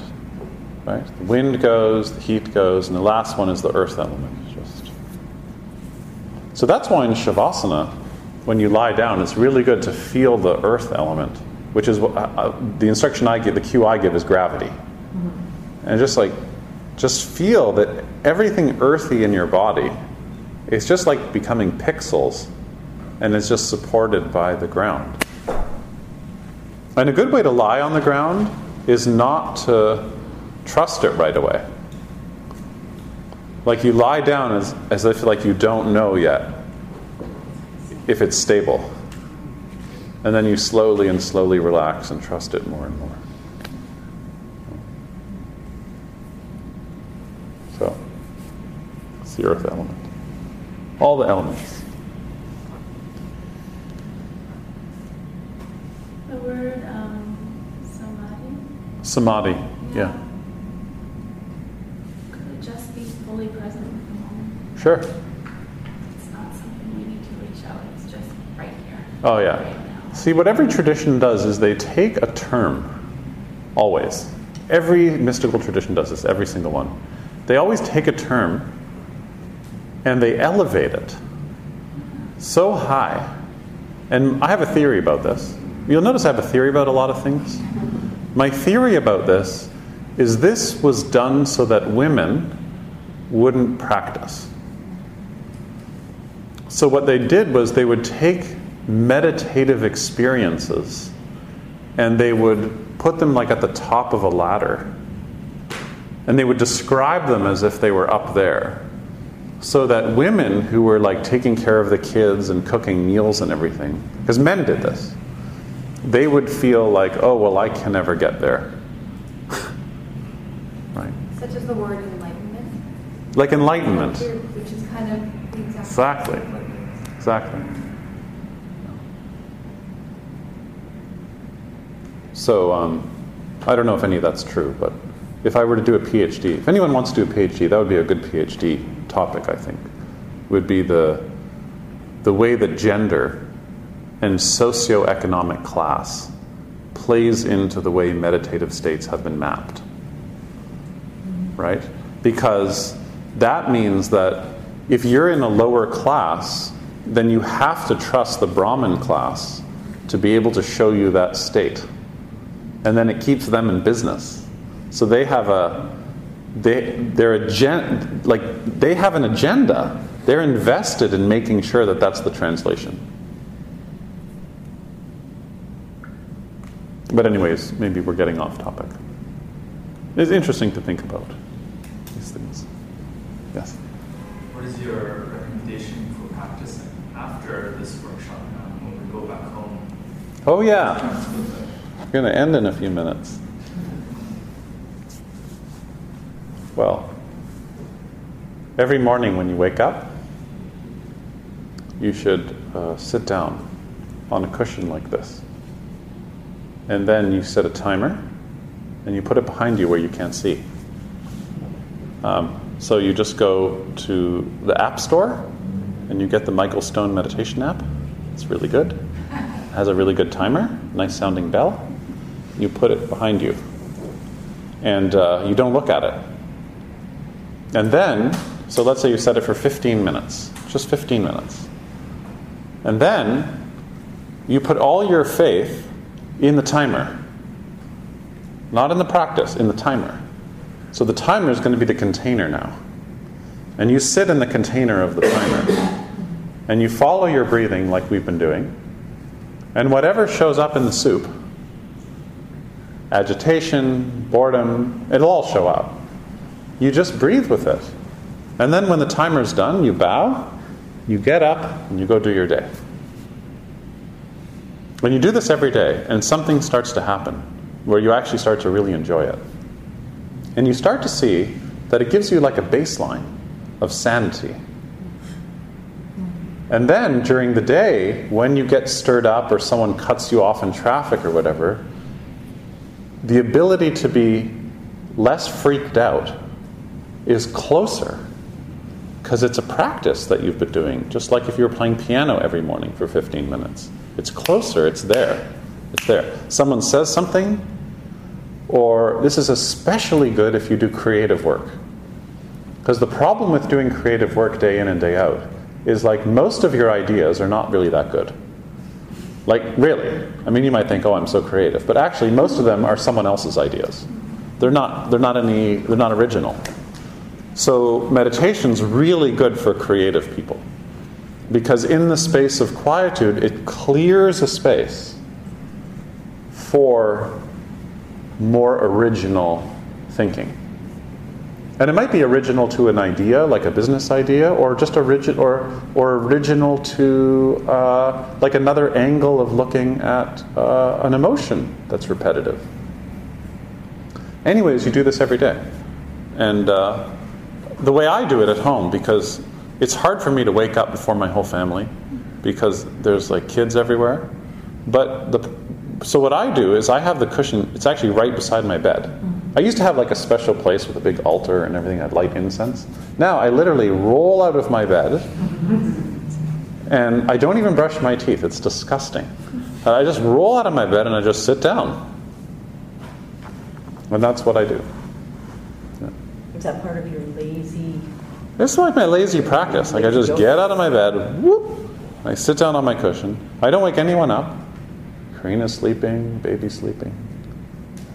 S1: Right? The wind goes, the heat goes, and the last one is the earth element. So that's why in Shavasana, when you lie down, it's really good to feel the earth element, which is what, uh, uh, the instruction I give, the cue I give is gravity. And just like, just feel that everything earthy in your body is just like becoming pixels and is just supported by the ground. And a good way to lie on the ground is not to trust it right away. Like you lie down as, as if like you don't know yet if it's stable. And then you slowly and slowly relax and trust it more and more. So, it's the earth element. All the elements.
S4: The word um, samadhi,
S1: Samadhi, yeah.
S4: could it just be fully present in the moment?
S1: Sure.
S4: It's not something we need to reach out, it's just right here.
S1: Oh, yeah.
S4: Right.
S1: See, what every tradition does is they take a term, always. Every mystical tradition does this, every single one. They always take a term and they elevate it so high. And I have a theory about this. You'll notice I have a theory about a lot of things. My theory about this is this was done so that women wouldn't practice. So, what they did was they would take meditative experiences and they would put them like at the top of a ladder And they would describe them as if they were up there. So that women who were like taking care of the kids and cooking meals and everything, because men did this, they would feel like, oh, well, I can never get there. right?
S4: Such as the word enlightenment.
S1: Like enlightenment.
S4: Which is kind of the exact
S1: Exactly. Exactly. So, um, I don't know if any of that's true, but if I were to do a PhD, if anyone wants to do a PhD, that would be a good PhD topic, I think. Would be the, the way that gender and socioeconomic class plays into the way meditative states have been mapped. Right? Because that means that if you're in a lower class, then you have to trust the Brahmin class to be able to show you that state. And then it keeps them in business. So they have a they they're agen- like they have an agenda. They're invested in making sure that that's the translation. But anyways, maybe we're getting off topic. It's interesting to think about these things. Yes.
S7: What is your recommendation after this workshop now when we go back home?
S1: Oh yeah. We're going to end in a few minutes. Well, every morning when you wake up, you should uh, sit down on a cushion like this. And then you set a timer and you put it behind you where you can't see. Um, so you just go to the App Store and you get the Michael Stone Meditation app. It's really good. It has a really good timer, nice sounding bell. You put it behind you and uh, you don't look at it. And then, so let's say you set it for 15 minutes, just 15 minutes. And then you put all your faith in the timer, not in the practice, in the timer. So the timer is going to be the container now. And you sit in the container of the timer. And you follow your breathing like we've been doing. And whatever shows up in the soup agitation, boredom, it'll all show up. You just breathe with it. And then when the timer's done, you bow, you get up, and you go do your day. When you do this every day, and something starts to happen where you actually start to really enjoy it, and you start to see that it gives you like a baseline of sanity. And then during the day, when you get stirred up or someone cuts you off in traffic or whatever, the ability to be less freaked out is closer because it's a practice that you've been doing, just like if you were playing piano every morning for 15 minutes. It's closer, it's there. It's there. Someone says something, or this is especially good if you do creative work. Because the problem with doing creative work day in and day out is like most of your ideas are not really that good. Like, really. I mean, you might think, oh, I'm so creative. But actually, most of them are someone else's ideas. They're not, they're not, any, they're not original. So, meditation's really good for creative people. Because in the space of quietude, it clears a space for more original thinking. And it might be original to an idea, like a business idea, or just origi- or, or original to uh, like another angle of looking at uh, an emotion that's repetitive. Anyways, you do this every day. And uh, the way I do it at home, because it's hard for me to wake up before my whole family, because there's like kids everywhere. But the, so what I do is I have the cushion, it's actually right beside my bed. I used to have like a special place with a big altar and everything, I'd light incense. Now I literally roll out of my bed and I don't even brush my teeth. It's disgusting. Uh, I just roll out of my bed and I just sit down. And that's what I do.
S2: Is that part of your lazy?
S1: It's like my lazy practice. Like I just get out of my bed, whoop, I sit down on my cushion. I don't wake anyone up. Karina's sleeping, baby's sleeping.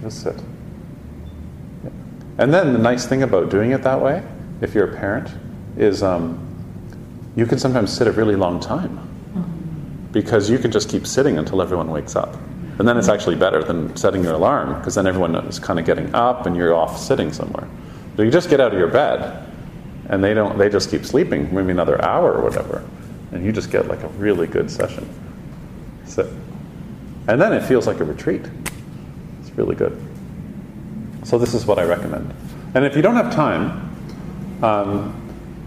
S1: Just sit. And then the nice thing about doing it that way, if you're a parent, is um, you can sometimes sit a really long time because you can just keep sitting until everyone wakes up. And then it's actually better than setting your alarm because then everyone is kind of getting up and you're off sitting somewhere. So you just get out of your bed, and they don't. They just keep sleeping, maybe another hour or whatever, and you just get like a really good session. So, and then it feels like a retreat. It's really good. So this is what I recommend. And if you don't have time, um,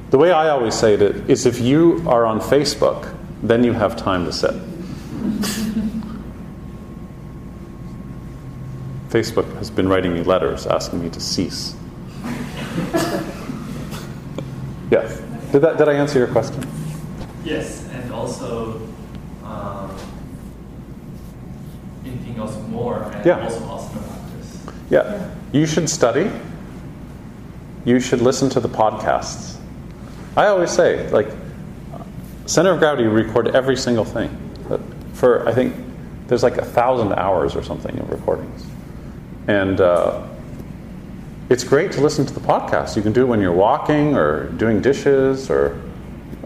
S1: the way I always say it is if you are on Facebook, then you have time to sit. Facebook has been writing me letters asking me to cease. yes. Did, that, did I answer your question?
S7: Yes, and also um, anything else more, and
S1: Yeah.
S7: also practice.
S1: Yeah. You should study. You should listen to the podcasts. I always say, like, Center of Gravity record every single thing. For I think there's like a thousand hours or something of recordings, and uh, it's great to listen to the podcast. You can do it when you're walking or doing dishes or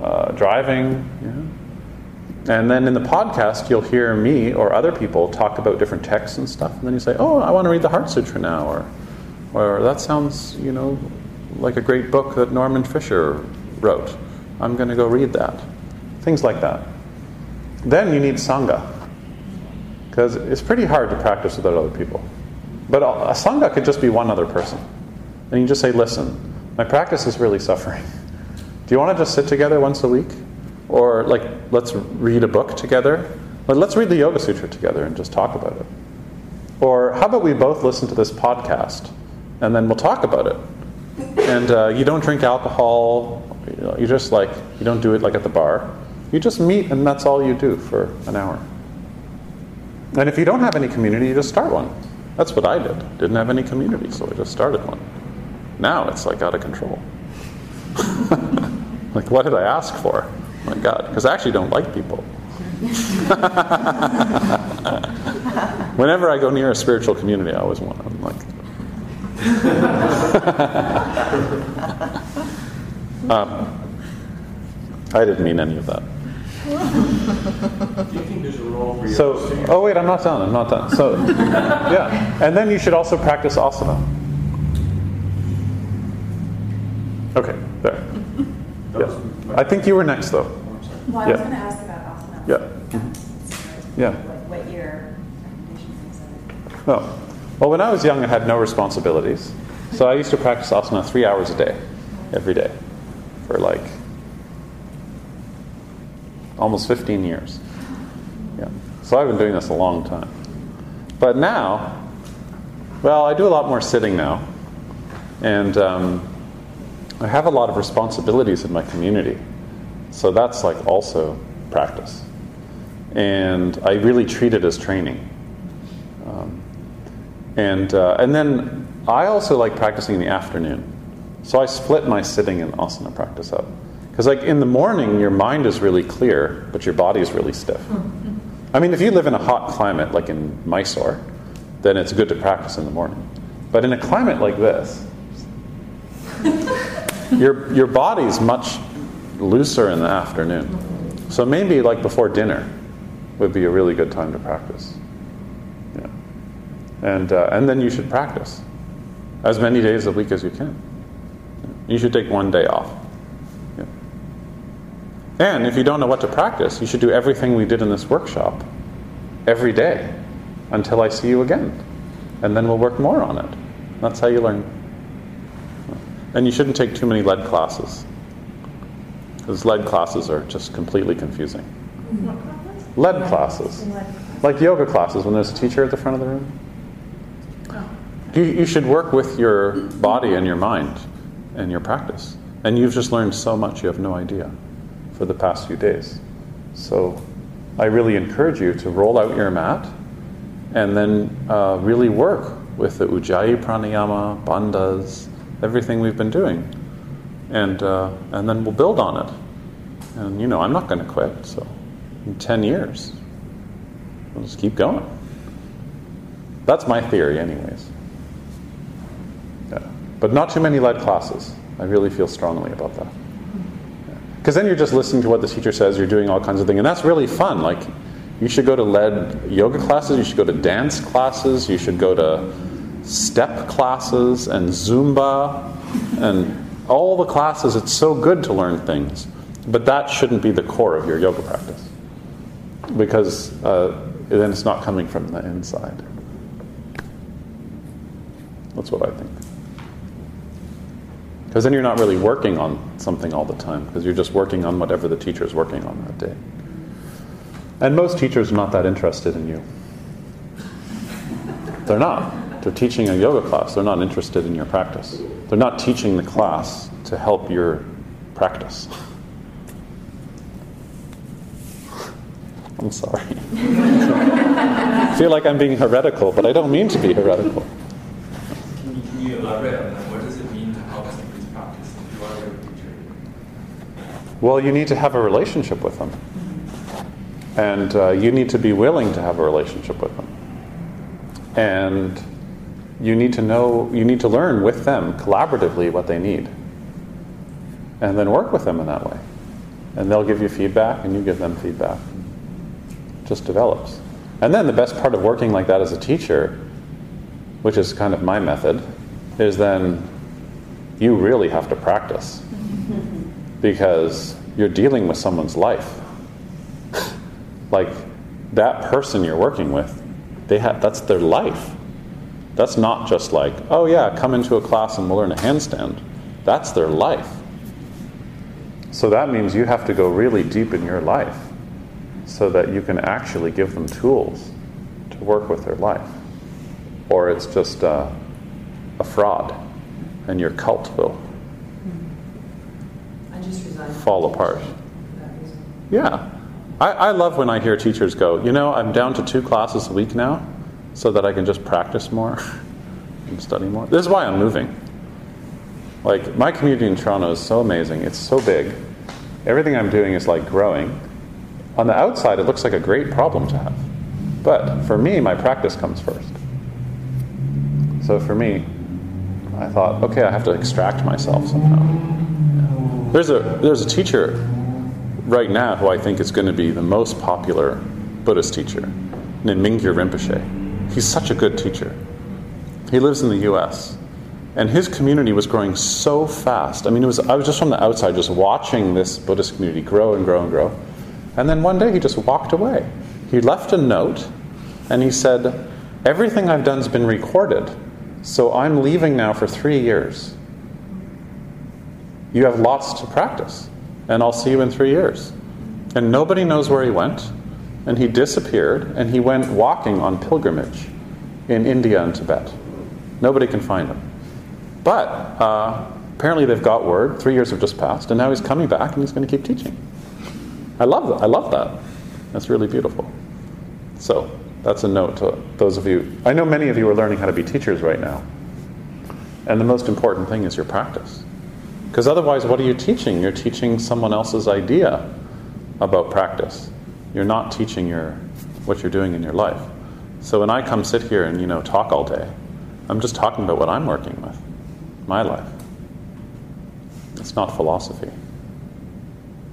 S1: uh, driving. You know? And then in the podcast, you'll hear me or other people talk about different texts and stuff, and then you say, "Oh, I want to read the Heart Sutra now," or, or that sounds, you know, like a great book that Norman Fischer wrote. I'm going to go read that. Things like that. Then you need sangha, because it's pretty hard to practice without other people. But a a sangha could just be one other person, and you just say, "Listen, my practice is really suffering. Do you want to just sit together once a week? Or, like, let's read a book together? Let's read the Yoga Sutra together and just talk about it. Or, how about we both listen to this podcast and then we'll talk about it? And uh, you don't drink alcohol, you just like, you don't do it like at the bar. You just meet and that's all you do for an hour. And if you don't have any community, you just start one. That's what I did. Didn't have any community, so I just started one. Now it's like out of control. like, what did I ask for? My God, because I actually don't like people. Whenever I go near a spiritual community, I always want. I'm like, um, I didn't mean any of that.
S6: Do you think there's a role for
S1: So, oh wait, I'm not done. I'm not done. So, yeah, and then you should also practice asana. Okay, there. Yeah. I think you were next, though.
S8: Well, I
S1: Yeah.
S8: was going to ask about asana.
S1: Yeah. Yeah.
S8: Like what your recommendations are.
S1: No. Well, when I was young, I had no responsibilities. So I used to practice asana three hours a day, every day, for like almost 15 years. Yeah. So I've been doing this a long time. But now, well, I do a lot more sitting now. And um, I have a lot of responsibilities in my community. So that's like also practice. And I really treat it as training. Um, and, uh, and then I also like practicing in the afternoon. So I split my sitting and asana practice up. Because, like, in the morning, your mind is really clear, but your body is really stiff. I mean, if you live in a hot climate, like in Mysore, then it's good to practice in the morning. But in a climate like this, your, your body's much looser in the afternoon. So maybe, like, before dinner would be a really good time to practice. Yeah. And, uh, and then you should practice as many days a week as you can. You should take one day off. Yeah. And if you don't know what to practice, you should do everything we did in this workshop every day until I see you again. And then we'll work more on it. That's how you learn. And you shouldn't take too many lead classes. Because lead classes are just completely confusing. Lead classes. Like yoga classes when there's a teacher at the front of the room. You, you should work with your body and your mind and your practice. And you've just learned so much you have no idea for the past few days. So I really encourage you to roll out your mat and then uh, really work with the Ujjayi Pranayama, Bandhas, everything we've been doing. And, uh, and then we'll build on it. And you know, I'm not going to quit, so in 10 years, we'll just keep going. That's my theory, anyways. Yeah. But not too many lead classes. I really feel strongly about that. Because then you're just listening to what the teacher says, you're doing all kinds of things, and that's really fun. Like, you should go to lead yoga classes, you should go to dance classes, you should go to step classes and Zumba And all the classes, it's so good to learn things, but that shouldn't be the core of your yoga practice because uh, then it's not coming from the inside. That's what I think. Because then you're not really working on something all the time, because you're just working on whatever the teacher is working on that day. And most teachers are not that interested in you. They're not. They're teaching a yoga class, they're not interested in your practice. They're not teaching the class to help your practice. I'm sorry. I feel like I'm being heretical, but I don't mean to be heretical.
S7: Can you, can you elaborate on that? What does it mean to help practice if you are teacher?
S1: Well, you need to have a relationship with them. And uh, you need to be willing to have a relationship with them. And you need to know, you need to learn with them collaboratively what they need. And then work with them in that way. And they'll give you feedback and you give them feedback. It just develops. And then the best part of working like that as a teacher, which is kind of my method, is then you really have to practice. Because you're dealing with someone's life. like that person you're working with, they have that's their life. That's not just like, oh yeah, come into a class and we'll learn a handstand. That's their life. So that means you have to go really deep in your life so that you can actually give them tools to work with their life. Or it's just uh, a fraud and your cult will
S2: I just
S1: fall apart.
S2: For that reason.
S1: Yeah. I, I love when I hear teachers go, you know, I'm down to two classes a week now so that I can just practice more and study more. This is why I'm moving. Like, my community in Toronto is so amazing. It's so big. Everything I'm doing is like growing. On the outside, it looks like a great problem to have. But for me, my practice comes first. So for me, I thought, okay, I have to extract myself somehow. There's a, there's a teacher right now who I think is going to be the most popular Buddhist teacher, named Mingyur Rinpoche. He's such a good teacher. He lives in the US. And his community was growing so fast. I mean, it was, I was just from the outside, just watching this Buddhist community grow and grow and grow. And then one day he just walked away. He left a note and he said, Everything I've done has been recorded, so I'm leaving now for three years. You have lots to practice, and I'll see you in three years. And nobody knows where he went, and he disappeared, and he went walking on pilgrimage in India and Tibet. Nobody can find him. But uh, apparently they've got word. Three years have just passed, and now he's coming back, and he's going to keep teaching. I love that. I love that. That's really beautiful. So that's a note to those of you. I know many of you are learning how to be teachers right now, and the most important thing is your practice. Because otherwise, what are you teaching? You're teaching someone else's idea about practice. You're not teaching your what you're doing in your life. So when I come sit here and you know talk all day, I'm just talking about what I'm working with, my life. It's not philosophy.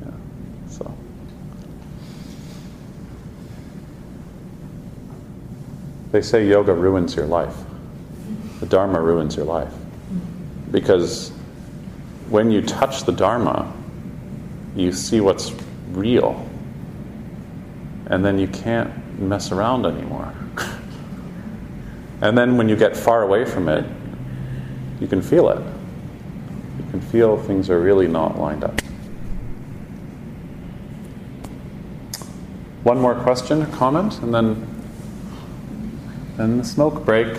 S1: Yeah. So. They say yoga ruins your life. The Dharma ruins your life. Because when you touch the Dharma, you see what's real. And then you can't mess around anymore. and then when you get far away from it, you can feel it. You can feel things are really not lined up. One more question, comment, and then then the smoke break.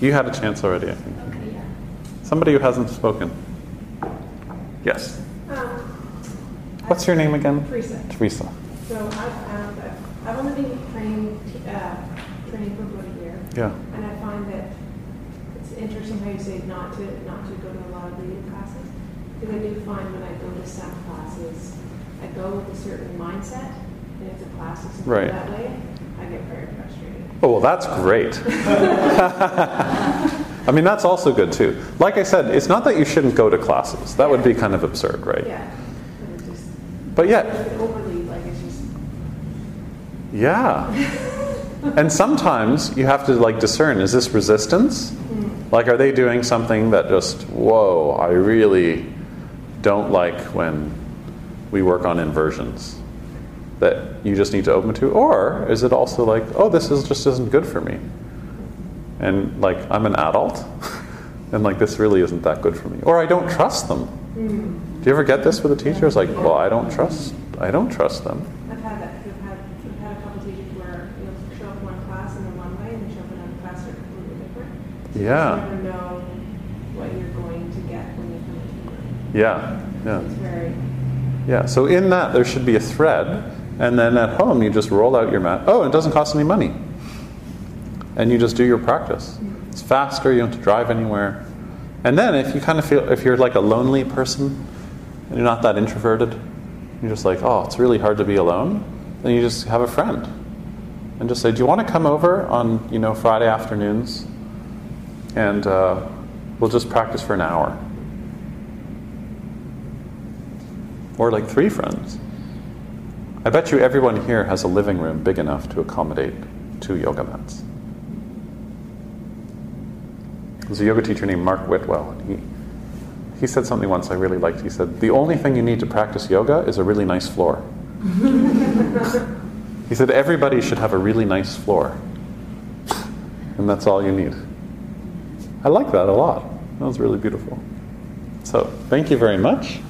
S1: You had a chance already, I think.
S4: Okay, yeah.
S1: Somebody who hasn't spoken. Yes.
S9: Um,
S1: What's your name again?
S9: Teresa.
S1: Teresa.
S9: So I've, um, I've only been training, uh, training for about a year,
S1: Yeah.
S9: and I find that it's interesting how you say not to, not to go to a lot of reading classes. Because I do find when I go to some classes, I go with a certain mindset, and if the class isn't
S1: Right.
S9: that way, I get very frustrated.
S1: Oh, well, that's great. I mean, that's also good too. Like I said, it's not that you shouldn't go to classes. That would be kind of absurd, right?
S9: Yeah. But just,
S1: But yet,
S9: if it overly, like, it's just,
S1: yeah. and sometimes you have to like discern is this resistance Like, are they doing something that just, whoa, I really don't like when we work on inversions that you just need to open to? Or is it also like, oh, this is just isn't good for me? And like, I'm an adult, and like, this really isn't that good for me. Or I don't trust them. Do you ever get this with a teacher? It's like, well, I don't trust, I don't trust them.
S9: I've had that, we've had, we've had a couple teachers where you'll show up in one class and then one way, and then show up in another class they're completely different. So
S1: Yeah.
S9: You never know what you're going to get when you come into the room.
S1: Yeah, yeah.
S9: It's very,
S1: Yeah, so in that there should be a thread, and then at home you just roll out your mat. Oh, it doesn't cost any money. And you just do your practice. It's faster, you don't have to drive anywhere. And then if you kind of feel, if you're like a lonely person, and you're not that introverted, you're just like, oh, it's really hard to be alone, then you just have a friend. And just say, do you want to come over on, you know, Friday afternoons? And uh, we'll just practice for an hour. Or like three friends. I bet you everyone here has a living room big enough to accommodate two yoga mats. There's a yoga teacher named Mark Whitwell, and he, he said something once I really liked. He said, The only thing you need to practice yoga is a really nice floor. he said, Everybody should have a really nice floor. And that's all you need. I like that a lot. That was really beautiful. So, thank you very much.